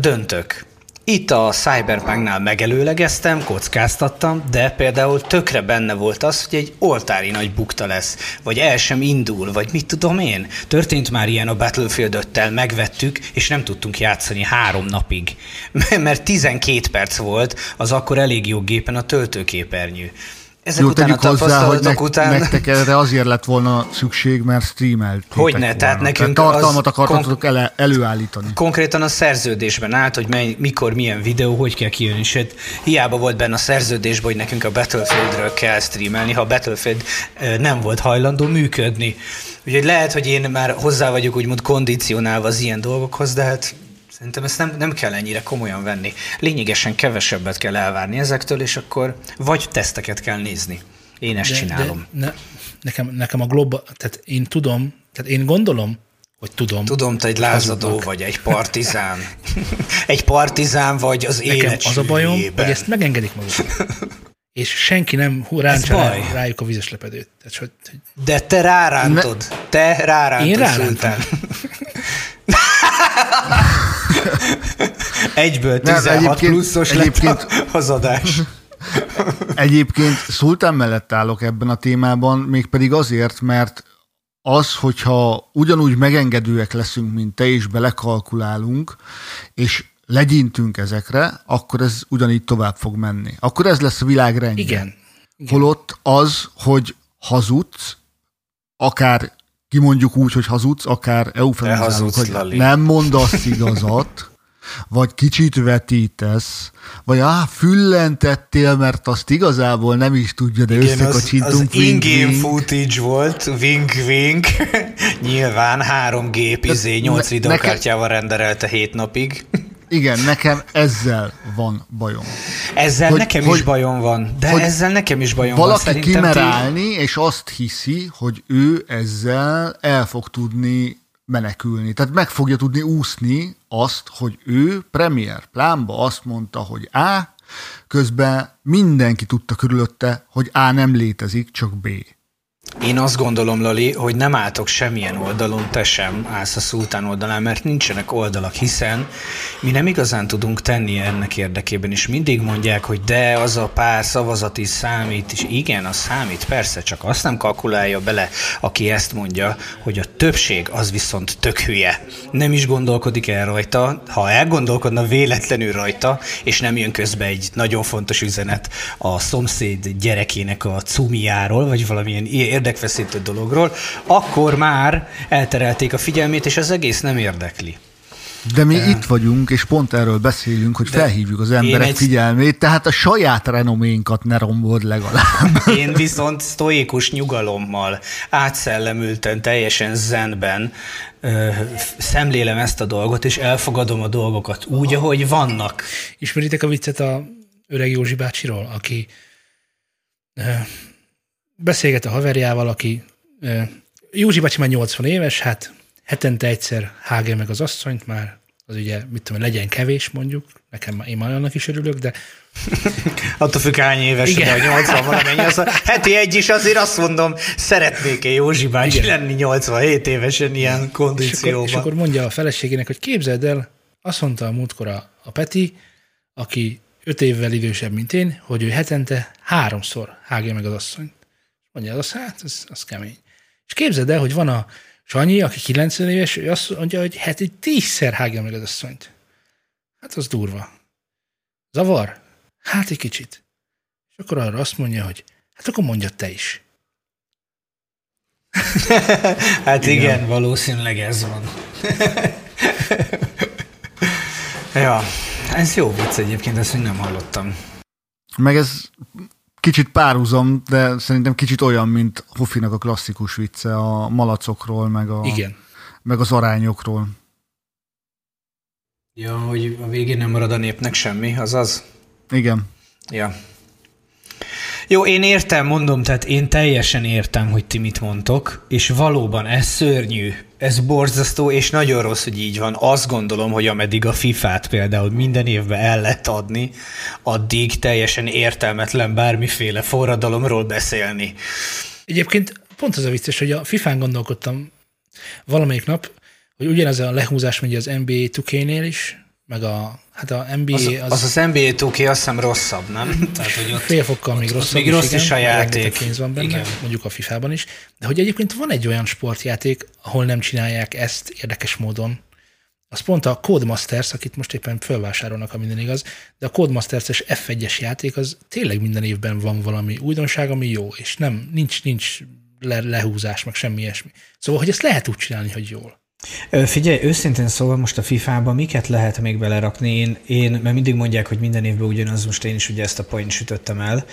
döntök. Itt a Cyberpunknál megelőlegeztem, kockáztattam, de például tökre benne volt az, hogy egy oltári nagy bukta lesz, vagy el sem indul, vagy mit tudom én. Történt már ilyen a battlefield megvettük, és nem tudtunk játszani három napig, mert 12 perc volt az akkor elég jó gépen a töltőképernyő. Ezek Jó, után a hozzá, hogy ne, után... nektek erre azért lett volna szükség, mert streamelt. Hogyne, tehát nekünk tehát tartalmat akartatok ele, előállítani. Konkrétan a szerződésben állt, hogy mely, mikor, milyen videó, hogy kell kijönni, és hát hiába volt benne a szerződésben, hogy nekünk a Battlefieldről kell streamelni, ha a Battlefield nem volt hajlandó működni. Úgyhogy lehet, hogy én már hozzá vagyok úgymond kondicionálva az ilyen dolgokhoz, de hát Szerintem ezt nem, nem kell ennyire komolyan venni. Lényegesen kevesebbet kell elvárni ezektől, és akkor vagy teszteket kell nézni. Én ezt de, csinálom. De ne, nekem, nekem a global, tehát én tudom, tehát én gondolom, hogy tudom. Tudom, te egy lázadó hazudnak. vagy, egy partizán. egy partizán vagy az Nekem élet az a bajom, hülyében. hogy ezt megengedik maguk. És senki nem ráncsa rájuk a vizes lepedőt. Tehát, hogy, hogy... De te rárántod. Ne... Te rárántod. Én rárántom. Egyből 16 Nem, egyébként, pluszos egyébként, lett az adás. Egyébként Szultán mellett állok ebben a témában, mégpedig azért, mert az, hogyha ugyanúgy megengedőek leszünk, mint te, és belekalkulálunk, és legyintünk ezekre, akkor ez ugyanígy tovább fog menni. Akkor ez lesz a világ rendje. Igen. Igen. Holott az, hogy hazudsz, akár kimondjuk úgy, hogy hazudsz, akár eufemizálunk, hogy Lali. nem mondasz igazat, vagy kicsit vetítesz, vagy á, füllentettél, mert azt igazából nem is tudja, de Igen, összekacsintunk. Az, az in-game footage volt, wink wink, nyilván három gép, izé, nyolc videokártyával renderelte hét napig. Igen, nekem ezzel van bajom. Ezzel hogy, nekem hogy, is bajom van, de hogy ezzel nekem is bajom valaki van. Valaki kimer állni, és azt hiszi, hogy ő ezzel el fog tudni menekülni. Tehát meg fogja tudni úszni azt, hogy ő premier plánba azt mondta, hogy A, közben mindenki tudta körülötte, hogy A nem létezik, csak B. Én azt gondolom, Lali, hogy nem álltok semmilyen oldalon, te sem állsz a szultán oldalán, mert nincsenek oldalak, hiszen mi nem igazán tudunk tenni ennek érdekében, és mindig mondják, hogy de az a pár szavazat is számít, és igen, az számít, persze, csak azt nem kalkulálja bele, aki ezt mondja, hogy a többség az viszont tök hülye. Nem is gondolkodik el rajta, ha elgondolkodna véletlenül rajta, és nem jön közbe egy nagyon fontos üzenet a szomszéd gyerekének a cumiáról, vagy valamilyen érdekfeszítő dologról, akkor már elterelték a figyelmét, és az egész nem érdekli. De mi itt vagyunk, és pont erről beszélünk, hogy De felhívjuk az emberek egy- figyelmét, tehát a saját renoménkat ne rombold legalább. Én viszont sztoikus nyugalommal, átszellemülten, teljesen zenben ö, szemlélem ezt a dolgot, és elfogadom a dolgokat úgy, ahogy vannak. Ismeritek a viccet a öreg Józsi bácsiról, aki ö, beszélget a haverjával, aki Józsi bácsi már 80 éves, hát hetente egyszer hágja meg az asszonyt, már az ugye, mit tudom, én, legyen kevés mondjuk, nekem én már annak is örülök, de Attól függ, hány éves, de Igen. a 80 valamennyi, az a heti egy is azért azt mondom, szeretnék-e Józsi bácsi Igen. lenni 87 évesen ilyen és akkor, kondícióban. és akkor mondja a feleségének, hogy képzeld el, azt mondta a múltkor a, a Peti, aki öt évvel idősebb, mint én, hogy ő hetente háromszor hágja meg az asszonyt. Mondja, az hát, az, az kemény. És képzeld el, hogy van a Sanyi, aki 90 éves, ő azt mondja, hogy heti tízszer hágja meg az asszonyt. Hát az durva. Zavar? Hát egy kicsit. És akkor arra azt mondja, hogy hát akkor mondja te is. Hát igen, igen, valószínűleg ez van. ja, ez jó vicc egyébként, ezt még nem hallottam. Meg ez kicsit párhuzam, de szerintem kicsit olyan, mint Hoffinak a klasszikus vicce a malacokról, meg, a, Igen. meg az arányokról. Ja, hogy a végén nem marad a népnek semmi, azaz? Igen. Ja. Jó, én értem, mondom, tehát én teljesen értem, hogy ti mit mondtok, és valóban ez szörnyű, ez borzasztó, és nagyon rossz, hogy így van. Azt gondolom, hogy ameddig a FIFA-t például minden évben el lehet adni, addig teljesen értelmetlen bármiféle forradalomról beszélni. Egyébként pont az a vicces, hogy a FIFA-n gondolkodtam valamelyik nap, hogy ugyanez a lehúzás megy az NBA 2K-nél is, meg a, hát a NBA Az az, az, az, NBA 2 azt hiszem rosszabb, nem? Tehát, hogy ott, fél fokkal még ott rosszabb. még rossz is a igen, játék. rengeteg pénz van benne, Igen. mondjuk a FIFA-ban is, de hogy egyébként van egy olyan sportjáték, ahol nem csinálják ezt érdekes módon. Az pont a Codemasters, akit most éppen fölvásárolnak, ha minden igaz, de a Codemasters-es F1-es játék, az tényleg minden évben van valami újdonság, ami jó, és nem, nincs, nincs le, lehúzás, meg semmi ilyesmi. Szóval, hogy ezt lehet úgy csinálni, hogy jól. Figyelj, őszintén szóval most a FIFA-ba miket lehet még belerakni? Én, én, mert mindig mondják, hogy minden évben ugyanaz, most én is ugye ezt a point sütöttem el.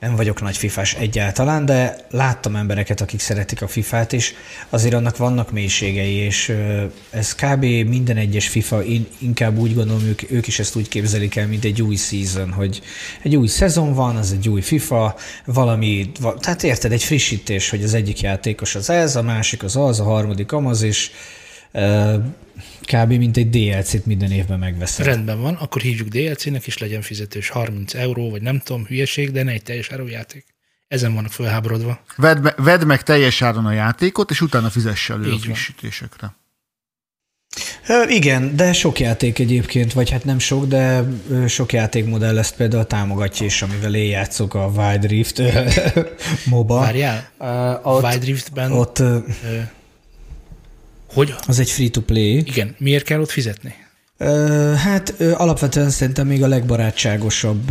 Nem vagyok nagy fifás egyáltalán, de láttam embereket, akik szeretik a FIFA-t, és azért annak vannak mélységei, és ez kb. minden egyes FIFA, én inkább úgy gondolom, ők, ők is ezt úgy képzelik el, mint egy új season, hogy egy új szezon van, az egy új FIFA, valami, va- tehát érted, egy frissítés, hogy az egyik játékos az ez, a másik az az, a harmadik amaz, és kb. mint egy DLC-t minden évben megveszed. Rendben van, akkor hívjuk DLC-nek, és legyen fizetős 30 euró, vagy nem tudom, hülyeség, de ne egy teljes árujáték. Ezen vannak fölháborodva. Vedd, me, vedd meg teljes áron a játékot, és utána fizess elő Így a van. frissítésekre. Ö, igen, de sok játék egyébként, vagy hát nem sok, de ö, sok játékmodell ezt például támogatja is, amivel én játszok a Wild Rift ö, MOBA. Várjál, Ö, a ott, Wild Riftben, ott ö, ö, hogy, az egy free-to-play. igen, miért kell ott fizetni? Hát alapvetően szerintem még a legbarátságosabb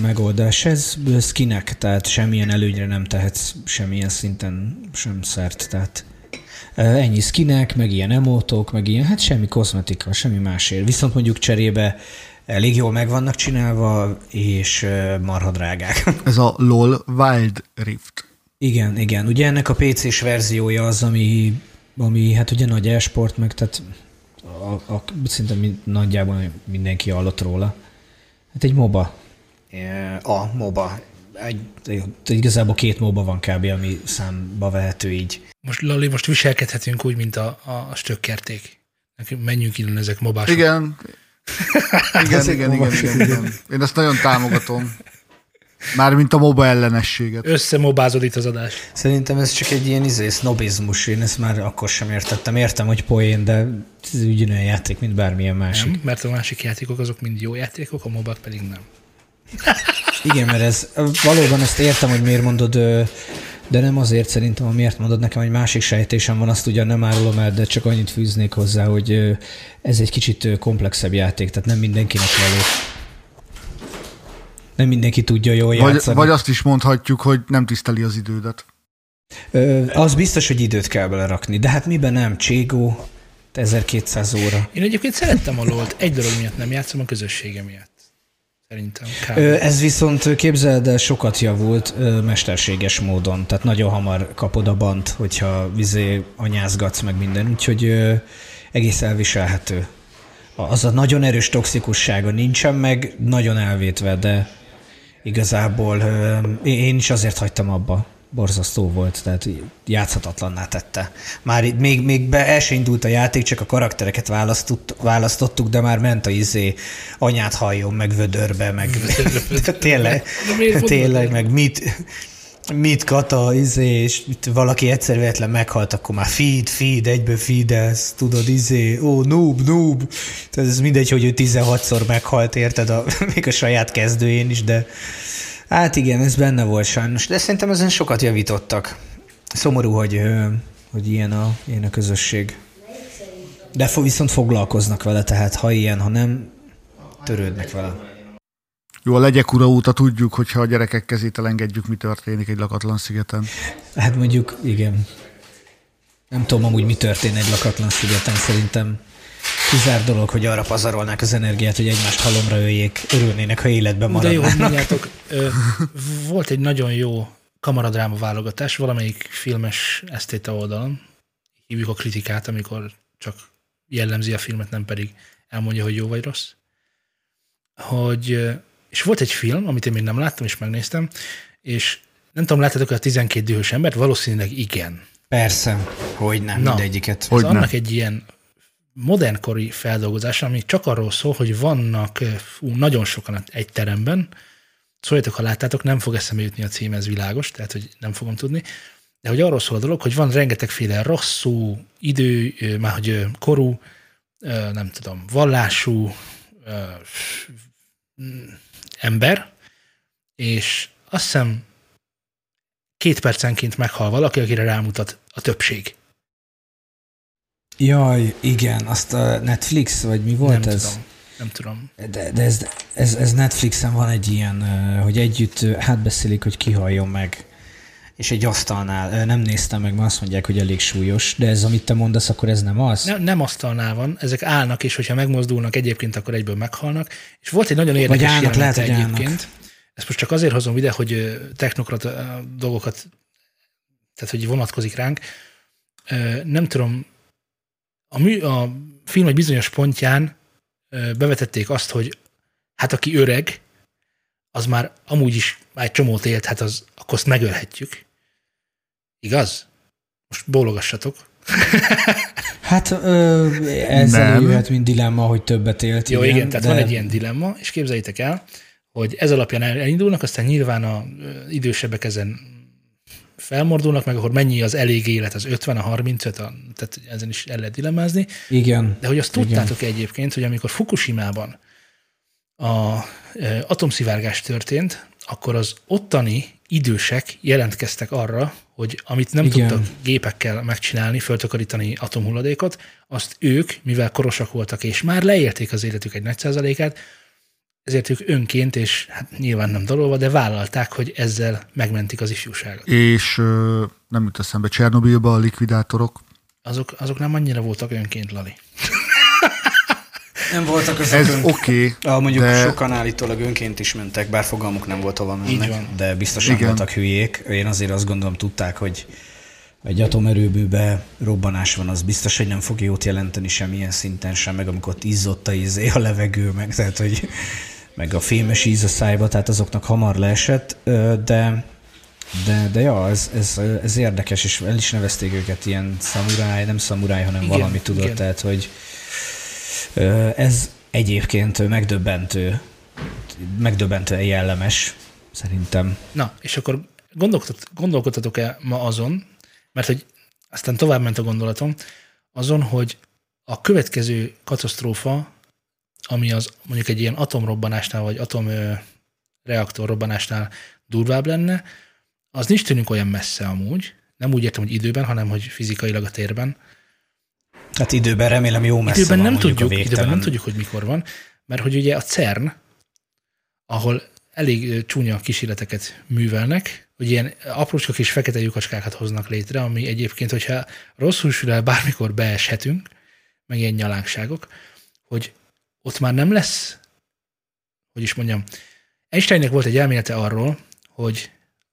megoldás ez skinek, tehát semmilyen előnyre nem tehetsz semmilyen szinten sem szert, tehát ennyi skinek, meg ilyen emótok, meg ilyen, hát semmi kozmetika, semmi másért. Viszont mondjuk cserébe elég jól meg vannak csinálva, és marha drágák. Ez a LOL Wild Rift. igen, igen. Ugye ennek a PC-s verziója az, ami, ami hát ugye nagy e-sport, meg tehát a, a, szinte mi, nagyjából mindenki hallott róla. Hát egy MOBA. A MOBA. Egy, igazából két MOBA van kb., ami számba vehető így. Most Lali, most viselkedhetünk úgy, mint a, a, stökkerték. Menjünk innen ezek mobások. Igen. Igen, igen, igen, igen, igen. Én ezt nagyon támogatom. Mármint a MOBA ellenességet. Összemobázod itt az adás. Szerintem ez csak egy ilyen izé, sznobizmus, én ezt már akkor sem értettem. Értem, hogy poén, de ez ugyanolyan játék, mint bármilyen másik. Nem, mert a másik játékok azok mind jó játékok, a mobak pedig nem. Igen, mert ez valóban ezt értem, hogy miért mondod, de nem azért szerintem, miért mondod nekem, hogy másik sejtésem van, azt ugyan nem árulom el, de csak annyit fűznék hozzá, hogy ez egy kicsit komplexebb játék, tehát nem mindenkinek való. Nem mindenki tudja jól Vagy, játszani. vagy azt is mondhatjuk, hogy nem tiszteli az idődet. Ö, az biztos, hogy időt kell belerakni, de hát miben nem? Cségó, 1200 óra. Én egyébként szerettem a LOL-t, egy dolog miatt nem játszom, a közössége miatt. Szerintem. Kb. Ö, Ez viszont képzeld, el, sokat javult ö, mesterséges módon, tehát nagyon hamar kapod a bant, hogyha vizé anyázgatsz meg minden, úgyhogy ö, egész elviselhető. Az a nagyon erős toxikussága nincsen meg, nagyon elvétve, de igazából én is azért hagytam abba. Borzasztó volt, tehát játszhatatlanná tette. Már itt még, még be el se indult a játék, csak a karaktereket választott, választottuk, de már ment a izé anyát halljon, meg vödörbe, meg tényleg, tényleg, meg mit, mit kata, izé, és mit, valaki egyszer véletlen meghalt, akkor már feed, feed, egyből feedelsz, tudod, izé, ó, noob, noob. Tehát ez mindegy, hogy ő 16-szor meghalt, érted, a, még a saját kezdőjén is, de hát igen, ez benne volt sajnos, de szerintem ezen sokat javítottak. Szomorú, hogy, hogy ilyen a, ilyen a közösség. De viszont foglalkoznak vele, tehát ha ilyen, ha nem, törődnek vele. Jó, a legyek ura óta tudjuk, hogyha a gyerekek kezét elengedjük, mi történik egy lakatlan szigeten. Hát mondjuk, igen. Nem tudom amúgy, mi történt egy lakatlan szigeten, szerintem kizár dolog, hogy arra pazarolnák az energiát, hogy egymást halomra öljék, örülnének, ha életben De jó, hogy maradnának. mondjátok, volt egy nagyon jó kamaradráma válogatás valamelyik filmes esztéta oldalon, hívjuk a kritikát, amikor csak jellemzi a filmet, nem pedig elmondja, hogy jó vagy rossz. Hogy, és volt egy film, amit én még nem láttam, és megnéztem, és nem tudom, láttátok a 12 dühös embert? Valószínűleg igen. Persze, hogy nem, Na. mindegyiket. Hogy Ez ne? annak egy ilyen modernkori feldolgozása, ami csak arról szól, hogy vannak ö, fú, nagyon sokan egy teremben, szóljatok, ha láttátok, nem fog eszembe jutni a cím, ez világos, tehát hogy nem fogom tudni, de hogy arról szól a dolog, hogy van rengetegféle rosszú idő, ö, már hogy ö, korú, nem tudom, vallású ember, és azt hiszem két percenként meghal valaki, akire rámutat a többség. Jaj, igen, azt a Netflix, vagy mi volt nem ez? tudom. Nem tudom. De, de ez, ez, ez Netflixen van egy ilyen, hogy együtt ö, hátbeszélik, hogy kihalljon meg. És egy asztalnál, nem néztem meg, mert azt mondják, hogy elég súlyos, de ez, amit te mondasz, akkor ez nem az? Nem, nem asztalnál van, ezek állnak, és hogyha megmozdulnak egyébként, akkor egyből meghalnak. És volt egy nagyon érdekes állnak, lehet, hogy állnak. egyébként. Ezt most csak azért hozom ide, hogy ö, dolgokat, tehát hogy vonatkozik ránk. Nem tudom, a, mű, a film egy bizonyos pontján bevetették azt, hogy hát aki öreg, az már amúgy is már egy csomót élt, hát az, akkor azt megölhetjük. Igaz? Most bólogassatok. Hát ö, ezzel Nem. jöhet, mint dilemma, hogy többet élt. Jó, igen, igen tehát de... van egy ilyen dilemma, és képzeljétek el, hogy ez alapján el- elindulnak, aztán nyilván a idősebbek ezen felmordulnak, meg akkor mennyi az elég élet, az 50, a 35, a, tehát ezen is el lehet dilemmázni. Igen. De hogy azt Igen. tudtátok egyébként, hogy amikor Fukushima-ban a ö, atomszivárgás történt, akkor az ottani idősek jelentkeztek arra, hogy amit nem Igen. tudtak gépekkel megcsinálni, föltakarítani atomhulladékot, azt ők, mivel korosak voltak, és már leérték az életük egy nagy százalékát, ezért ők önként, és hát nyilván nem dalolva, de vállalták, hogy ezzel megmentik az ifjúságot. És ö, nem jut eszembe, Csernobilba a likvidátorok. Azok, azok nem annyira voltak önként, Lali. Nem voltak az Ez oké, Ah, mondjuk de sokan állítólag önként is mentek, bár fogalmuk nem volt hova mennek, van. de biztosan Igen. voltak hülyék. Én azért azt gondolom, tudták, hogy egy atomerőműbe robbanás van, az biztos, hogy nem fog jót jelenteni semmilyen szinten sem, meg amikor ott izzott a, izé, a levegő, meg, tehát, hogy, meg a fémes íz a szájba, tehát azoknak hamar leesett, de de, de ja, ez, ez, ez, érdekes, és el is nevezték őket ilyen szamuráj, nem szamuráj, hanem Igen, valami igen. tehát, hogy ez egyébként megdöbbentő, megdöbbentően jellemes, szerintem. Na, és akkor gondolkodtat- gondolkodtatok-e ma azon, mert hogy aztán tovább ment a gondolatom, azon, hogy a következő katasztrófa, ami az mondjuk egy ilyen atomrobbanásnál, vagy atomreaktor robbanásnál durvább lenne, az nincs tűnünk olyan messze amúgy, nem úgy értem, hogy időben, hanem hogy fizikailag a térben. Hát időben remélem jó messze Időben van nem tudjuk, időben nem tudjuk, hogy mikor van, mert hogy ugye a CERN, ahol elég csúnya kísérleteket művelnek, hogy ilyen aprócska kis fekete lyukacskákat hoznak létre, ami egyébként, hogyha rosszul sül el, bármikor beeshetünk, meg ilyen nyalánkságok, hogy ott már nem lesz, hogy is mondjam, Einsteinnek volt egy elmélete arról, hogy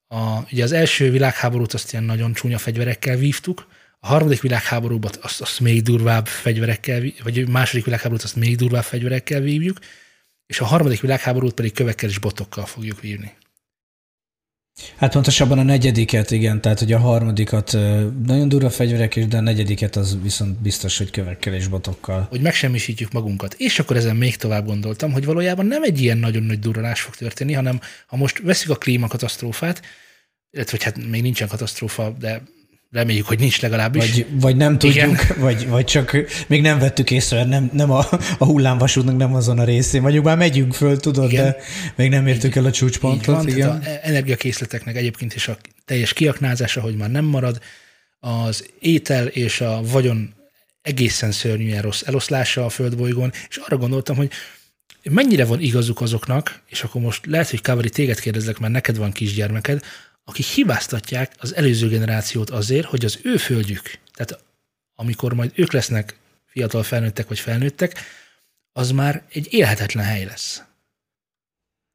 a, ugye az első világháborút azt ilyen nagyon csúnya fegyverekkel vívtuk, a harmadik világháborúban azt, azt még durvább fegyverekkel, vagy a második világháborút azt még durvább fegyverekkel vívjuk, és a harmadik világháborút pedig kövekkel és botokkal fogjuk vívni. Hát pontosabban a negyediket, igen, tehát hogy a harmadikat nagyon durva fegyverek is, de a negyediket az viszont biztos, hogy kövekkel és botokkal. Hogy megsemmisítjük magunkat. És akkor ezen még tovább gondoltam, hogy valójában nem egy ilyen nagyon nagy durranás fog történni, hanem ha most veszük a klímakatasztrófát, illetve hogy hát még nincsen katasztrófa, de Reméljük, hogy nincs legalábbis. Vagy, vagy nem tudjuk, vagy, vagy csak még nem vettük észre, nem, nem a, a hullámvasútnak nem azon a részén. Vagyunk már megyünk föl, tudod, igen. de még nem értük el a csúcspontot. Van, igen. A energiakészleteknek egyébként is a teljes kiaknázása, hogy már nem marad, az étel és a vagyon egészen szörnyűen rossz eloszlása a földbolygón, és arra gondoltam, hogy mennyire van igazuk azoknak, és akkor most lehet, hogy Kaveri téged kérdezlek, mert neked van kisgyermeked, akik hibáztatják az előző generációt azért, hogy az ő földjük, tehát amikor majd ők lesznek fiatal felnőttek vagy felnőttek, az már egy élhetetlen hely lesz.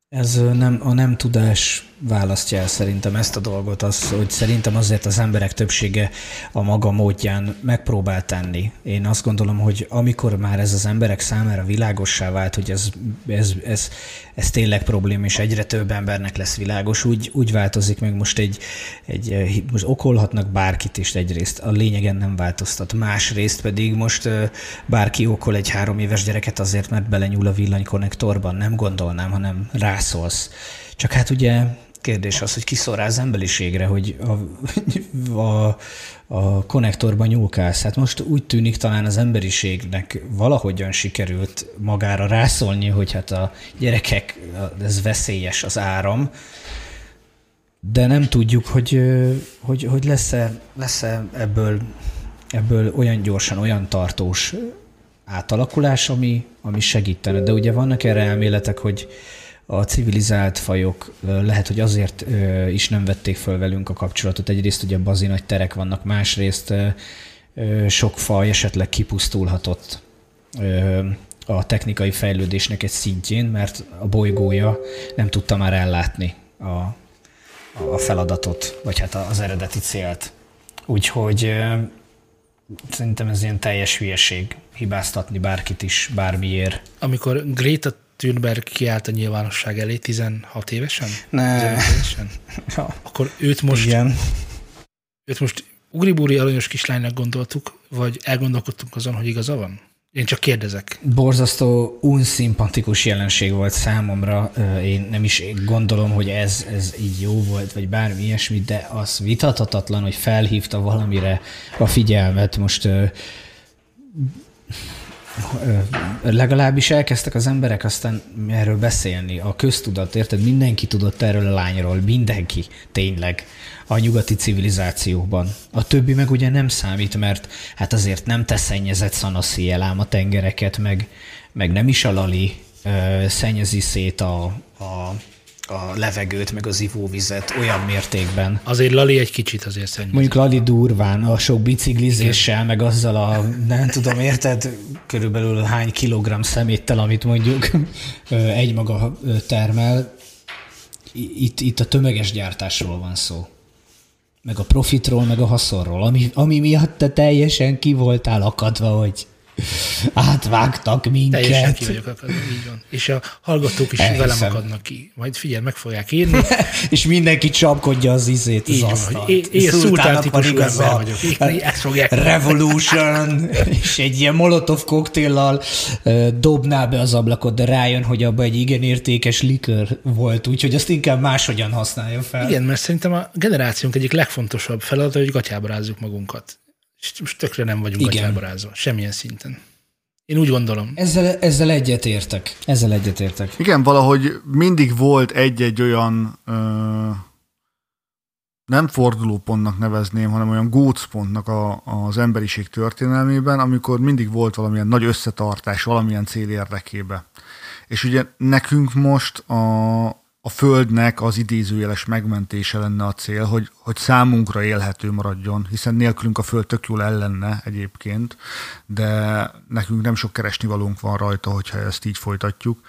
Ez nem, a nem tudás választja el szerintem ezt a dolgot, az, hogy szerintem azért az emberek többsége a maga módján megpróbál tenni. Én azt gondolom, hogy amikor már ez az emberek számára világossá vált, hogy ez, ez, ez, ez tényleg probléma, és egyre több embernek lesz világos, úgy, úgy változik meg most egy, egy, most okolhatnak bárkit is egyrészt, a lényegen nem változtat. Másrészt pedig most bárki okol egy három éves gyereket azért, mert belenyúl a villanykonnektorban, nem gondolnám, hanem rászólsz. Csak hát ugye kérdés az, hogy kiszor rá az emberiségre, hogy a, a, a konnektorban nyúlkálsz. Hát most úgy tűnik talán az emberiségnek valahogyan sikerült magára rászólni, hogy hát a gyerekek, ez veszélyes az áram, de nem tudjuk, hogy, hogy, hogy lesz-e, lesz-e ebből, ebből olyan gyorsan, olyan tartós átalakulás, ami, ami segítene. De ugye vannak erre elméletek, hogy, a civilizált fajok lehet, hogy azért is nem vették föl velünk a kapcsolatot. Egyrészt ugye bazi nagy terek vannak, másrészt sok faj esetleg kipusztulhatott a technikai fejlődésnek egy szintjén, mert a bolygója nem tudta már ellátni a, a feladatot, vagy hát az eredeti célt. Úgyhogy szerintem ez ilyen teljes hülyeség hibáztatni bárkit is, bármiért. Amikor Greta Thunberg kiállt a nyilvánosság elé 16 évesen? Ne. évesen? ja. Akkor őt most, Igen. őt most ugribúri aranyos kislánynak gondoltuk, vagy elgondolkodtunk azon, hogy igaza van? Én csak kérdezek. Borzasztó, unszimpatikus jelenség volt számomra. Én nem is gondolom, hogy ez, ez így jó volt, vagy bármi ilyesmi, de az vitathatatlan, hogy felhívta valamire a figyelmet. Most legalábbis elkezdtek az emberek aztán erről beszélni. A köztudat, érted? Mindenki tudott erről a lányról, mindenki, tényleg, a nyugati civilizációban. A többi meg ugye nem számít, mert hát azért nem te szennyezett szanaszi ám a tengereket, meg, meg nem is a lali ö, szennyezi szét a, a a levegőt, meg az ivóvizet olyan mértékben. Azért Lali egy kicsit azért szennyez. Mondjuk Lali durván, a sok biciklizéssel, Igen. meg azzal a, nem tudom, érted, körülbelül hány kilogramm szeméttel, amit mondjuk egymaga termel. Itt, itt a tömeges gyártásról van szó. Meg a profitról, meg a haszonról, ami, ami miatt te teljesen ki voltál akadva, hogy Átvágtak minket. Teljesen ki vagyok akadva, így van. És a hallgatók is Elhiszem. velem akadnak ki. Majd figyelj, meg fogják írni. és mindenki csapkodja az izét, az asztalt. Én, én szultán típusú ember vagyok. Ezt fogják. Revolution, és egy ilyen molotov koktéllal dobná be az ablakot, de rájön, hogy abba egy igen értékes likör volt, úgyhogy azt inkább máshogyan használja fel. Igen, mert szerintem a generációnk egyik legfontosabb feladata, hogy gatyába rázzuk magunkat és most tökre nem vagyunk Igen. gatyábarázva, semmilyen szinten. Én úgy gondolom. Ezzel, ezzel egyetértek. Ezzel egyetértek. Igen, valahogy mindig volt egy-egy olyan ö, nem fordulópontnak nevezném, hanem olyan gócpontnak a, az emberiség történelmében, amikor mindig volt valamilyen nagy összetartás, valamilyen cél érdekébe. És ugye nekünk most a, a Földnek az idézőjeles megmentése lenne a cél, hogy, hogy számunkra élhető maradjon, hiszen nélkülünk a Föld tök jól ellenne egyébként, de nekünk nem sok keresnivalónk van rajta, hogyha ezt így folytatjuk.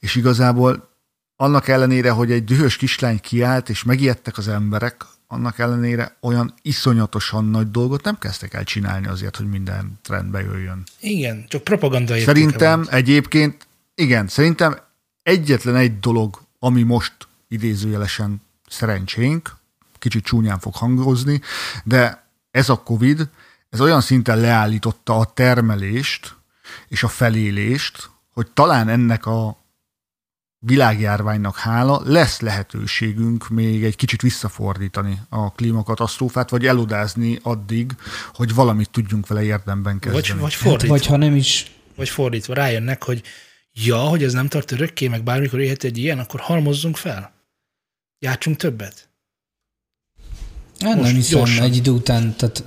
És igazából annak ellenére, hogy egy dühös kislány kiállt, és megijedtek az emberek, annak ellenére olyan iszonyatosan nagy dolgot nem kezdtek el csinálni azért, hogy minden trendbe jöjjön. Igen, csak propaganda Szerintem volt. egyébként, igen, szerintem egyetlen egy dolog, ami most idézőjelesen szerencsénk, kicsit csúnyán fog hangozni, de ez a Covid, ez olyan szinten leállította a termelést és a felélést, hogy talán ennek a világjárványnak hála lesz lehetőségünk még egy kicsit visszafordítani a klímakatasztrófát, vagy elodázni addig, hogy valamit tudjunk vele érdemben kezdeni. Vagy, vagy fordítva. Hát, vagy ha nem is. Vagy fordítva, rájönnek, hogy ja, hogy ez nem tart örökké, meg bármikor élhet egy ilyen, akkor halmozzunk fel. Játszunk többet. Hát nem hiszem, gyorsan. egy idő után, tehát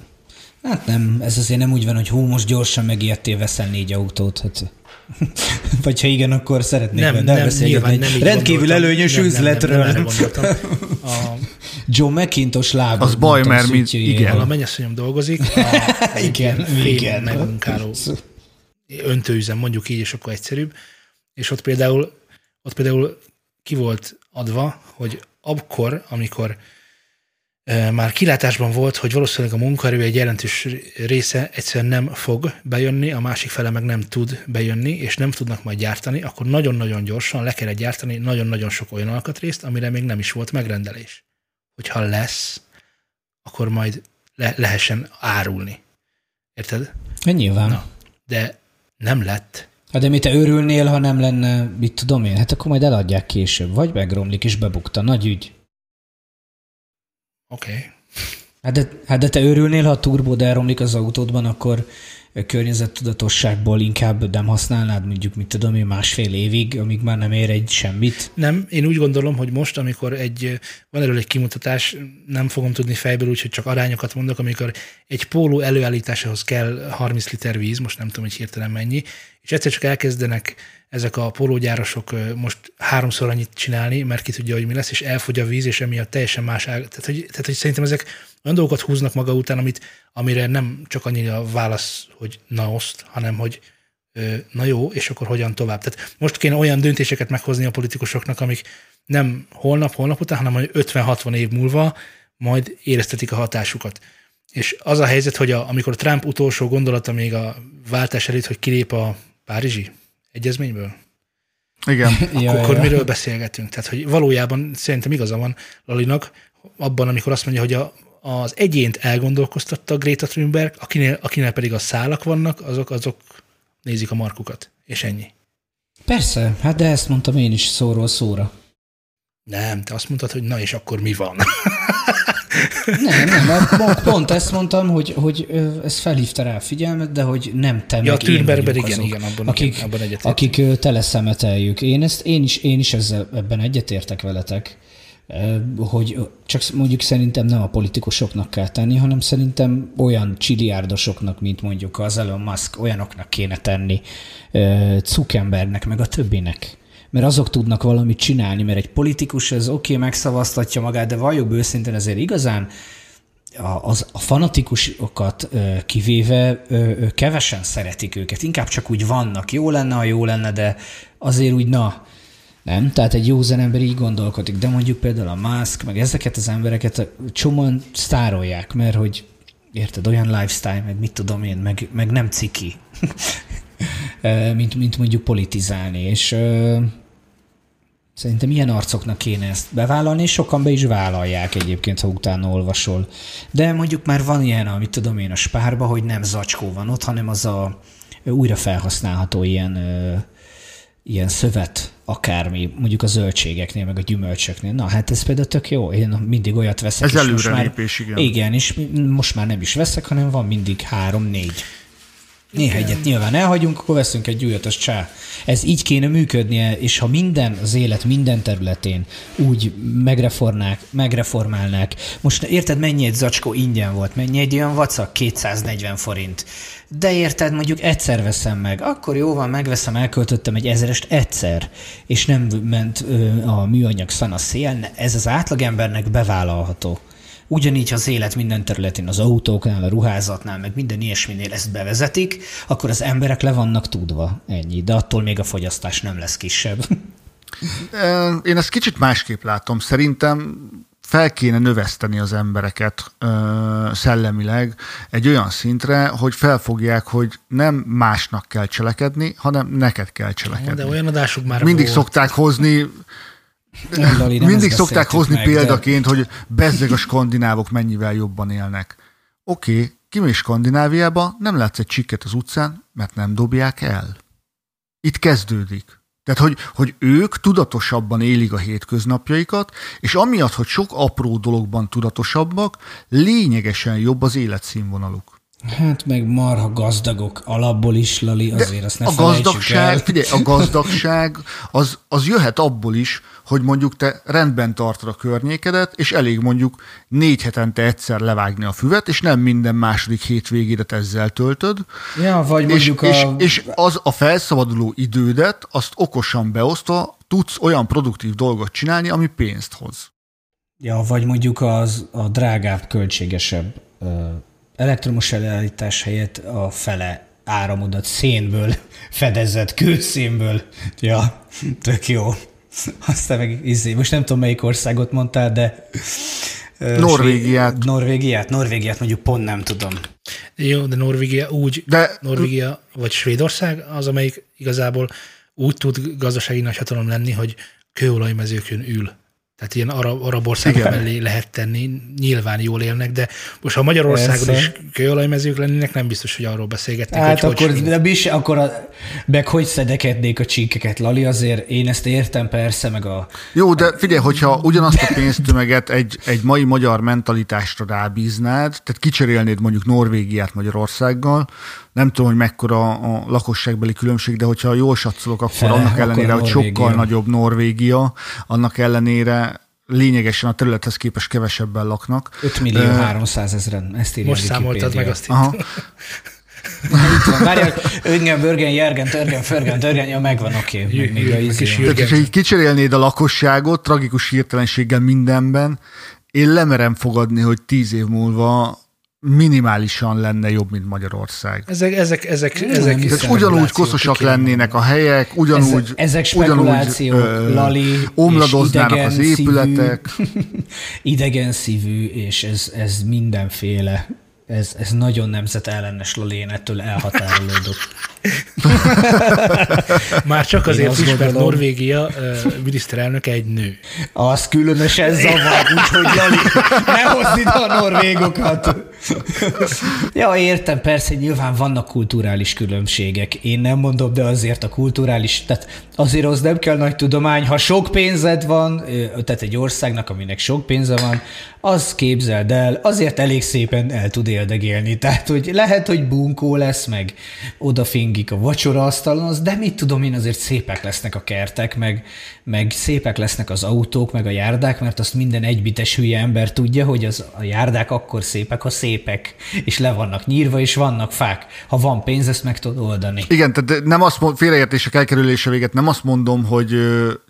hát nem, ez azért nem úgy van, hogy hú, most gyorsan megijedtél, veszel négy autót, hát vagy ha igen, akkor szeretnék nem, nem, beszélgetni. Nem, nem Rendkívül előnyös nem, üzletről. Nem, nem, nem, a... John McIntosh lába. Az baj, mert mi, igen. A mennyasszonyom dolgozik. A, igen, igen. Megmunkáló öntőüzem, mondjuk így, és akkor egyszerűbb. És ott például, ott például ki volt adva, hogy akkor, amikor már kilátásban volt, hogy valószínűleg a munkaerő egy jelentős része egyszerűen nem fog bejönni, a másik fele meg nem tud bejönni, és nem tudnak majd gyártani, akkor nagyon-nagyon gyorsan le kell gyártani nagyon-nagyon sok olyan alkatrészt, amire még nem is volt megrendelés. Hogyha lesz, akkor majd le- lehessen árulni. Érted? Nyilván. Na, de nem lett. Hát de mi te örülnél, ha nem lenne, mit tudom én, hát akkor majd eladják később, vagy megromlik és bebukta, nagy ügy. Oké. Okay. Hát de, hát de te örülnél, ha a turbód elromlik az autódban, akkor környezettudatosságból inkább nem használnád mondjuk, mit tudom én, másfél évig, amíg már nem ér egy semmit? Nem, én úgy gondolom, hogy most, amikor egy, van erről egy kimutatás, nem fogom tudni fejből, úgyhogy csak arányokat mondok, amikor egy póló előállításához kell 30 liter víz, most nem tudom, hogy hirtelen mennyi, és egyszer csak elkezdenek ezek a pólógyárosok most háromszor annyit csinálni, mert ki tudja, hogy mi lesz, és elfogy a víz, és emiatt teljesen más ág. Tehát, hogy, tehát, hogy szerintem ezek olyan dolgokat húznak maga után, amit, amire nem csak annyi a válasz, hogy na oszt, hanem hogy na jó, és akkor hogyan tovább. Tehát most kéne olyan döntéseket meghozni a politikusoknak, amik nem holnap, holnap után, hanem hogy 50-60 év múlva majd éreztetik a hatásukat. És az a helyzet, hogy a, amikor Trump utolsó gondolata még a váltás előtt, hogy kilép a Párizsi egyezményből, igen. Akkor, ja, akkor ja. miről beszélgetünk? Tehát, hogy valójában szerintem igaza van Lalinak abban, amikor azt mondja, hogy a, az egyént elgondolkoztatta Greta Thunberg, akinél, akinél pedig a szálak vannak, azok, azok nézik a markukat, és ennyi. Persze, hát de ezt mondtam én is szóról szóra. Nem, te azt mondtad, hogy na és akkor mi van? nem, nem, mert pont ezt mondtam, hogy, hogy ez felhívta rá a figyelmet, de hogy nem te ja, meg én igen, azok, igen, abban, akik, igen, abban akik tele szemeteljük. Én, ezt, én, is, én is ezzel, ebben egyetértek veletek, hogy csak mondjuk szerintem nem a politikusoknak kell tenni, hanem szerintem olyan csiliárdosoknak, mint mondjuk az Elon Musk, olyanoknak kéne tenni, Zuckerbergnek, meg a többinek. Mert azok tudnak valamit csinálni, mert egy politikus az oké, okay, megszavaztatja magát, de valljuk őszintén azért igazán a, az, a fanatikusokat kivéve kevesen szeretik őket, inkább csak úgy vannak. Jó lenne, ha jó lenne, de azért úgy na, nem? Tehát egy jó ember így gondolkodik, de mondjuk például a Musk, meg ezeket az embereket csomóan sztárolják, mert hogy érted, olyan lifestyle, meg mit tudom én, meg, meg nem ciki, mint, mint mondjuk politizálni, és szerintem ilyen arcoknak kéne ezt bevállalni, és sokan be is vállalják egyébként, ha utána olvasol. De mondjuk már van ilyen, amit tudom én a spárba, hogy nem zacskó van ott, hanem az a újra felhasználható ilyen ilyen szövet, akármi, mondjuk a zöldségeknél, meg a gyümölcsöknél. Na, hát ez például tök jó. Én mindig olyat veszek. Ez előre, most már, lépés, igen. Igen, és most már nem is veszek, hanem van mindig három-négy. Néha egyet nyilván elhagyunk, akkor veszünk egy újat, az csá. Ez így kéne működnie, és ha minden, az élet minden területén úgy megreformálnák, megreformálnák. Most érted, mennyi egy zacskó ingyen volt? Mennyi egy olyan vacak? 240 forint. De érted, mondjuk egyszer veszem meg. Akkor jó van, megveszem, elköltöttem egy ezerest egyszer, és nem ment ö, a műanyag szan a szél. Ez az átlagembernek bevállalható. Ugyanígy, az élet minden területén, az autóknál, a ruházatnál, meg minden ilyesminél ezt bevezetik, akkor az emberek le vannak tudva. Ennyi. De attól még a fogyasztás nem lesz kisebb. Én ezt kicsit másképp látom. Szerintem fel kéne növeszteni az embereket ö, szellemileg egy olyan szintre, hogy felfogják, hogy nem másnak kell cselekedni, hanem neked kell cselekedni. De olyan adásuk már Mindig volt. szokták hozni Lali, nem Mindig szokták hozni meg, példaként, hogy bezzeg a skandinávok mennyivel jobban élnek. Oké, okay, kimész Skandináviába, nem látsz egy csikket az utcán, mert nem dobják el. Itt kezdődik. Tehát, hogy, hogy ők tudatosabban élik a hétköznapjaikat, és amiatt, hogy sok apró dologban tudatosabbak, lényegesen jobb az életszínvonaluk. Hát meg marha gazdagok alapból is, Lali, azért azt ne a gazdagság, el. figyelj, a gazdagság az, az jöhet abból is, hogy mondjuk te rendben tartod a környékedet, és elég mondjuk négy hetente egyszer levágni a füvet, és nem minden második hétvégédet ezzel töltöd. Ja, vagy És, mondjuk és, a... és az a felszabaduló idődet, azt okosan beosztva tudsz olyan produktív dolgot csinálni, ami pénzt hoz. Ja, vagy mondjuk az a drágább, költségesebb elektromos előállítás helyett a fele áramodat szénből fedezett, kőszénből. Ja, tök jó. Aztán meg izé, most nem tudom melyik országot mondtál, de... Norvégiát. Své- Norvégiát? Norvégiát mondjuk pont nem tudom. Jó, de Norvégia úgy, De Norvégia vagy Svédország az, amelyik igazából úgy tud gazdasági nagyhatalom lenni, hogy kőolajmezőkön ül. Tehát ilyen arab, arab országok Igen. mellé lehet tenni, nyilván jól élnek, de most ha Magyarországon Persze. is kőolajmezők lennének, nem biztos, hogy arról beszélgetnénk, Hát hogy akkor, hogy de is, akkor a, meg hogy szedekednék a csíkeket, Lali, azért én ezt értem persze, meg a... Jó, de figyelj, hogyha ugyanazt a pénztömeget egy, egy mai magyar mentalitásra rábíznád, tehát kicserélnéd mondjuk Norvégiát Magyarországgal, nem tudom, hogy mekkora a lakosságbeli különbség, de hogyha jól satszolok, akkor Fele, annak akkor ellenére, hogy Norvégia. sokkal nagyobb Norvégia, annak ellenére lényegesen a területhez képest kevesebben laknak. 5 millió Ö, 300 ezeren, ezt írja most számoltad meg azt Aha. itt. Van, várjál, Öngen, Börgen, Jergen, Törgen, Förgen, Törgen, ja megvan, oké. Okay. Még, még a Jürgen, izé kis. Tehát, hogyha így kicserélnéd a lakosságot tragikus hirtelenséggel mindenben, én lemerem fogadni, hogy tíz év múlva minimálisan lenne jobb, mint Magyarország. Ezek, ezek, ezek, Nem ezek. Tehát ugyanúgy koszosak lennének a helyek, ugyanúgy, ezek ugyanúgy spekulációk, Lali, omladoznának az szívű. épületek. idegen szívű, és ez, ez mindenféle, ez, ez nagyon nemzetellenes Lali, én ettől elhatárolódok. Már csak azért is, mert. Norvégia ö, miniszterelnöke egy nő. Az különösen zavar, úgyhogy Lali, ne hozd ide a norvégokat. Ja, értem, persze, nyilván vannak kulturális különbségek. Én nem mondom, de azért a kulturális, tehát azért az nem kell nagy tudomány. Ha sok pénzed van, tehát egy országnak, aminek sok pénze van, az képzeld el, azért elég szépen el tud éldegélni. Tehát, hogy lehet, hogy bunkó lesz, meg odafingik a vacsoraasztalon, az, de mit tudom én, azért szépek lesznek a kertek, meg, meg szépek lesznek az autók, meg a járdák, mert azt minden egybites hülye ember tudja, hogy az, a járdák akkor szépek, ha szépek, és le vannak nyírva, és vannak fák. Ha van pénz, ezt meg tudod oldani. Igen, tehát nem azt mond, félreértések elkerülése véget, nem azt mondom, hogy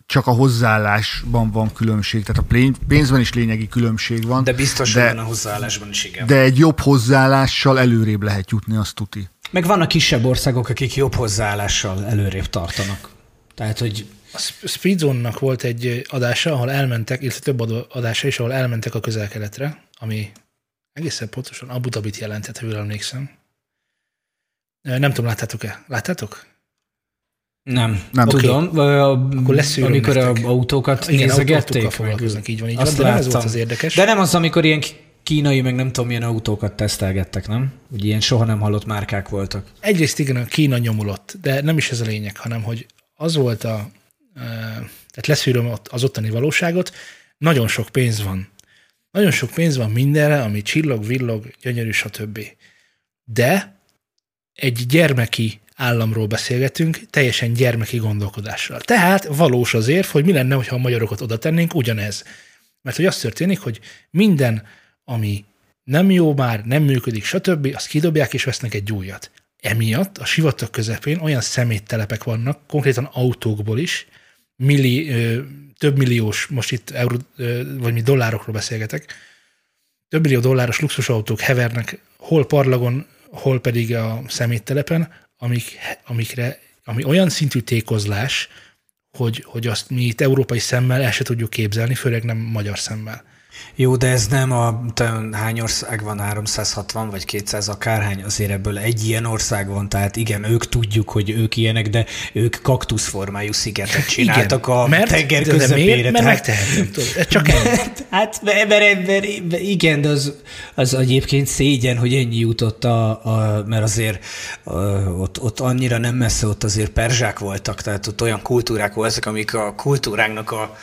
csak a hozzáállásban van különbség, tehát a pénzben is lényegi különbség van. De biztos, de, hogy van a hozzáállásban is, igen. de egy jobb hozzáállással előrébb lehet jutni, azt tuti. Meg vannak kisebb országok, akik jobb hozzáállással előrébb tartanak. Tehát, hogy A Sp- Speedzone-nak volt egy adása, ahol elmentek, illetve több adása is, ahol elmentek a közel-keletre, ami egészen pontosan Abu Dhabit jelentett, ha jól emlékszem. Nem tudom, láttátok-e? Láttátok? nem, Nem. tudom. Akkor Akkor leszűröm amikor a nektek. autókat Igen, nézegették. foglalkoznak, így van, így Azt van, de nem ez volt az érdekes. De nem az, amikor ilyen kínai, meg nem tudom milyen autókat tesztelgettek, nem? Úgy ilyen soha nem hallott márkák voltak. Egyrészt igen, a Kína nyomulott, de nem is ez a lényeg, hanem hogy az volt a, tehát leszűröm az ottani valóságot, nagyon sok pénz van. Nagyon sok pénz van mindenre, ami csillog, villog, gyönyörű, stb. De egy gyermeki államról beszélgetünk, teljesen gyermeki gondolkodással. Tehát valós az érv, hogy mi lenne, ha a magyarokat oda tennénk, ugyanez. Mert hogy az történik, hogy minden, ami nem jó már, nem működik, stb., azt kidobják és vesznek egy újat. Emiatt a sivatag közepén olyan szeméttelepek vannak, konkrétan autókból is, milli, több milliós, most itt euró, vagy mi dollárokról beszélgetek, több millió dolláros luxusautók hevernek hol parlagon, hol pedig a szeméttelepen, amik, amikre, ami olyan szintű tékozlás, hogy, hogy azt mi itt európai szemmel el se tudjuk képzelni, főleg nem magyar szemmel. Jó, de ez nem a, hány ország van, 360 vagy 200 akárhány, azért ebből egy ilyen ország van, tehát igen, ők tudjuk, hogy ők ilyenek, de ők kaktuszformájú szigetet csináltak igen, a mert, tenger közepére. De miért? Mert megtehetem, tudod, csak hát, mert, mert, mert, igen, de az, az egyébként szégyen, hogy ennyi jutott, a, a, mert azért a, ott, ott annyira nem messze, ott azért perzsák voltak, tehát ott olyan kultúrák voltak, amik a kultúránknak a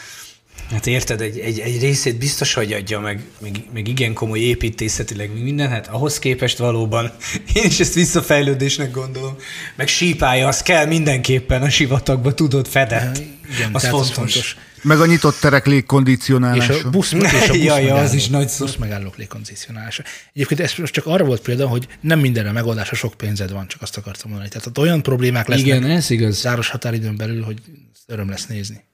Hát érted, egy, egy, egy részét biztos, hogy adja, meg, meg, meg igen komoly építészetileg minden, hát ahhoz képest valóban én is ezt visszafejlődésnek gondolom. Meg sípája, az kell mindenképpen a sivatagba, tudod, fedett. Igen, az fontos. Az fontos. Meg a nyitott terek légkondicionálása. És a busz, és a busz ja, ja, az is nagy szó. Busz megállók légkondicionálása. Egyébként ez most csak arra volt példa, hogy nem mindenre megoldás, sok pénzed van, csak azt akartam mondani. Tehát ott olyan problémák lesznek Igen, ez igaz. záros határidőn belül, hogy öröm lesz nézni.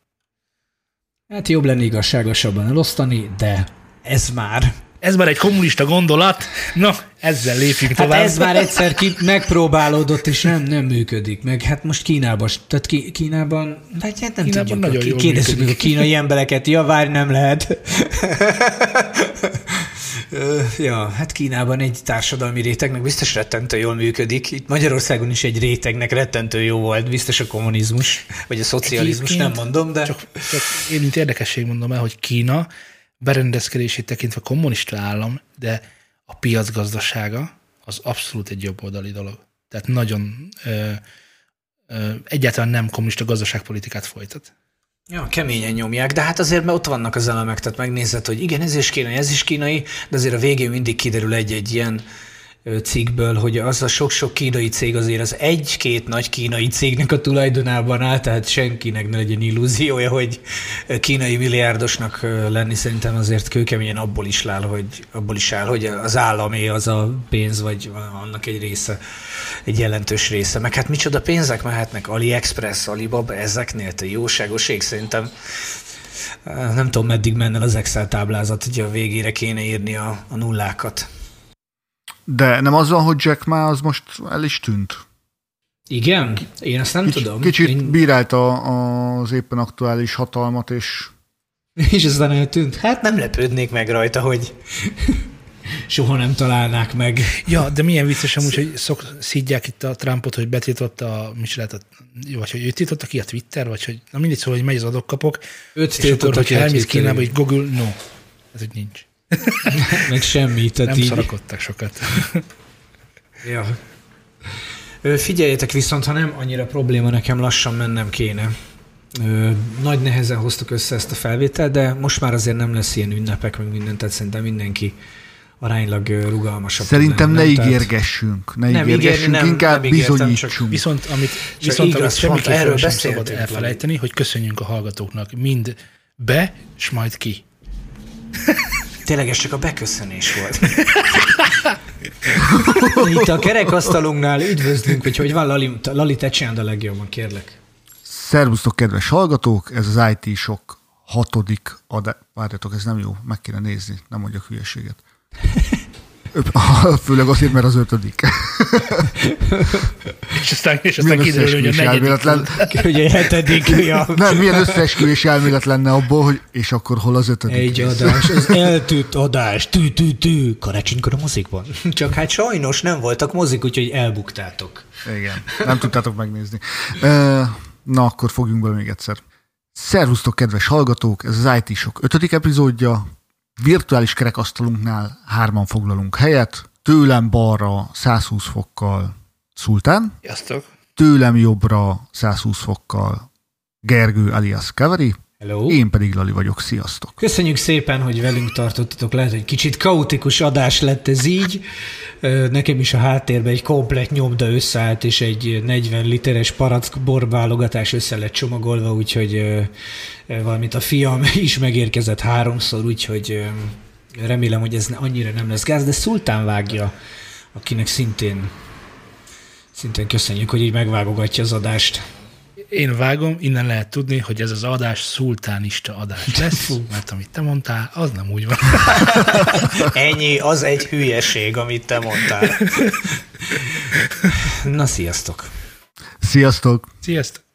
Hát jobb lenne igazságosabban elosztani, de ez már ez már egy kommunista gondolat, na, ezzel lépjünk tovább. Hát ez már egyszer ki, megpróbálódott, és nem, nem működik. Meg hát most Kínában, tehát ki, Kínában, hát nem Kínában tudjuk, nagyon jól kérdezzük meg a kínai embereket, ja, várj, nem lehet. ja, hát Kínában egy társadalmi rétegnek biztos rettentő jól működik. Itt Magyarországon is egy rétegnek rettentő jó volt, biztos a kommunizmus, vagy a szocializmus, Egyébként nem mondom, de... Csak, csak én, mint érdekesség mondom el, hogy Kína berendezkedését tekintve kommunista állam, de a piacgazdasága az abszolút egy jobboldali dolog. Tehát nagyon ö, ö, egyáltalán nem kommunista gazdaságpolitikát folytat. Ja, keményen nyomják, de hát azért mert ott vannak az elemek, tehát megnézed, hogy igen, ez is kínai, ez is kínai, de azért a végén mindig kiderül egy-egy ilyen cikkből, hogy az a sok-sok kínai cég azért az egy-két nagy kínai cégnek a tulajdonában áll, tehát senkinek ne legyen illúziója, hogy kínai milliárdosnak lenni szerintem azért kőkeményen abból is áll, hogy, abból is áll, hogy az államé az a pénz, vagy annak egy része, egy jelentős része. Meg hát micsoda pénzek mehetnek AliExpress, Alibaba, ezeknél, te jóságos ég szerintem nem tudom, meddig menne az Excel táblázat, hogy a végére kéne írni a, a nullákat. De nem az van, hogy Jack Ma az most el is tűnt? Igen? Én ezt nem Kicsi, tudom. Kicsit Én... bírálta az éppen aktuális hatalmat, és... És aztán eltűnt? Hát nem lepődnék meg rajta, hogy soha nem találnák meg. Ja, de milyen vicces amúgy, hogy szok, szidják itt a Trumpot, hogy betiltotta a, mi lehet, a, vagy hogy ő tiltotta ki a Twitter, vagy hogy, na mindig szóval, hogy megy az adokkapok. Őt és akkor, hogy elmész Kínába, hogy Google, no. Ez hogy nincs. Meg semmi. Tehát Nem így... szarakodtak sokat. ja. Figyeljetek viszont, ha nem annyira probléma, nekem lassan mennem kéne. Nagy nehezen hoztuk össze ezt a felvételt, de most már azért nem lesz ilyen ünnepek, meg mindent, tehát szerintem mindenki aránylag rugalmasabb. Szerintem ne ígérgessünk, ne nem ígérgessünk, nem, inkább nem bizonyítsunk. Csak, viszont amit, viszont, igaz, amit semmiképpen erről sem szabad elfelejteni, hogy köszönjünk a hallgatóknak mind be, és majd ki. Tényleg ez csak a beköszönés volt. Itt a kerekasztalunknál üdvözlünk, hogy hogy van Lali, Lali te csináld a legjobban, kérlek. Szervusztok, kedves hallgatók, ez az IT Sok hatodik adás. Várjatok, ez nem jó, meg kéne nézni, nem mondjak hülyeséget. Főleg azért, mert az ötödik. és aztán, és aztán kiderül, hogy a negyedik. Elméletlen... hogy a hetedik. Ja. Nem, milyen összeesküvés elmélet lenne abból, hogy és akkor hol az ötödik. Egy adás, az eltűnt adás, tű, tű, tű, karácsonykor a mozikban. Csak hát sajnos nem voltak mozik, úgyhogy elbuktátok. Igen, nem tudtátok megnézni. Na, akkor fogjunk bele még egyszer. Szervusztok, kedves hallgatók! Ez az IT Sok ötödik epizódja virtuális kerekasztalunknál hárman foglalunk helyet, tőlem balra 120 fokkal Szultán, Sziasztok. tőlem jobbra 120 fokkal Gergő alias Kaveri, Hello. Én pedig Lali vagyok, sziasztok! Köszönjük szépen, hogy velünk tartottatok. Lehet, hogy kicsit kaotikus adás lett ez így. Nekem is a háttérben egy komplet nyomda összeállt, és egy 40 literes parack borválogatás össze lett csomagolva, úgyhogy valamint a fiam is megérkezett háromszor, úgyhogy remélem, hogy ez annyira nem lesz gáz, de Szultán vágja, akinek szintén szintén köszönjük, hogy így megvágogatja az adást. Én vágom, innen lehet tudni, hogy ez az adás szultánista adás lesz, mert amit te mondtál, az nem úgy van. Ennyi, az egy hülyeség, amit te mondtál. Na, sziasztok! Sziasztok! Sziasztok!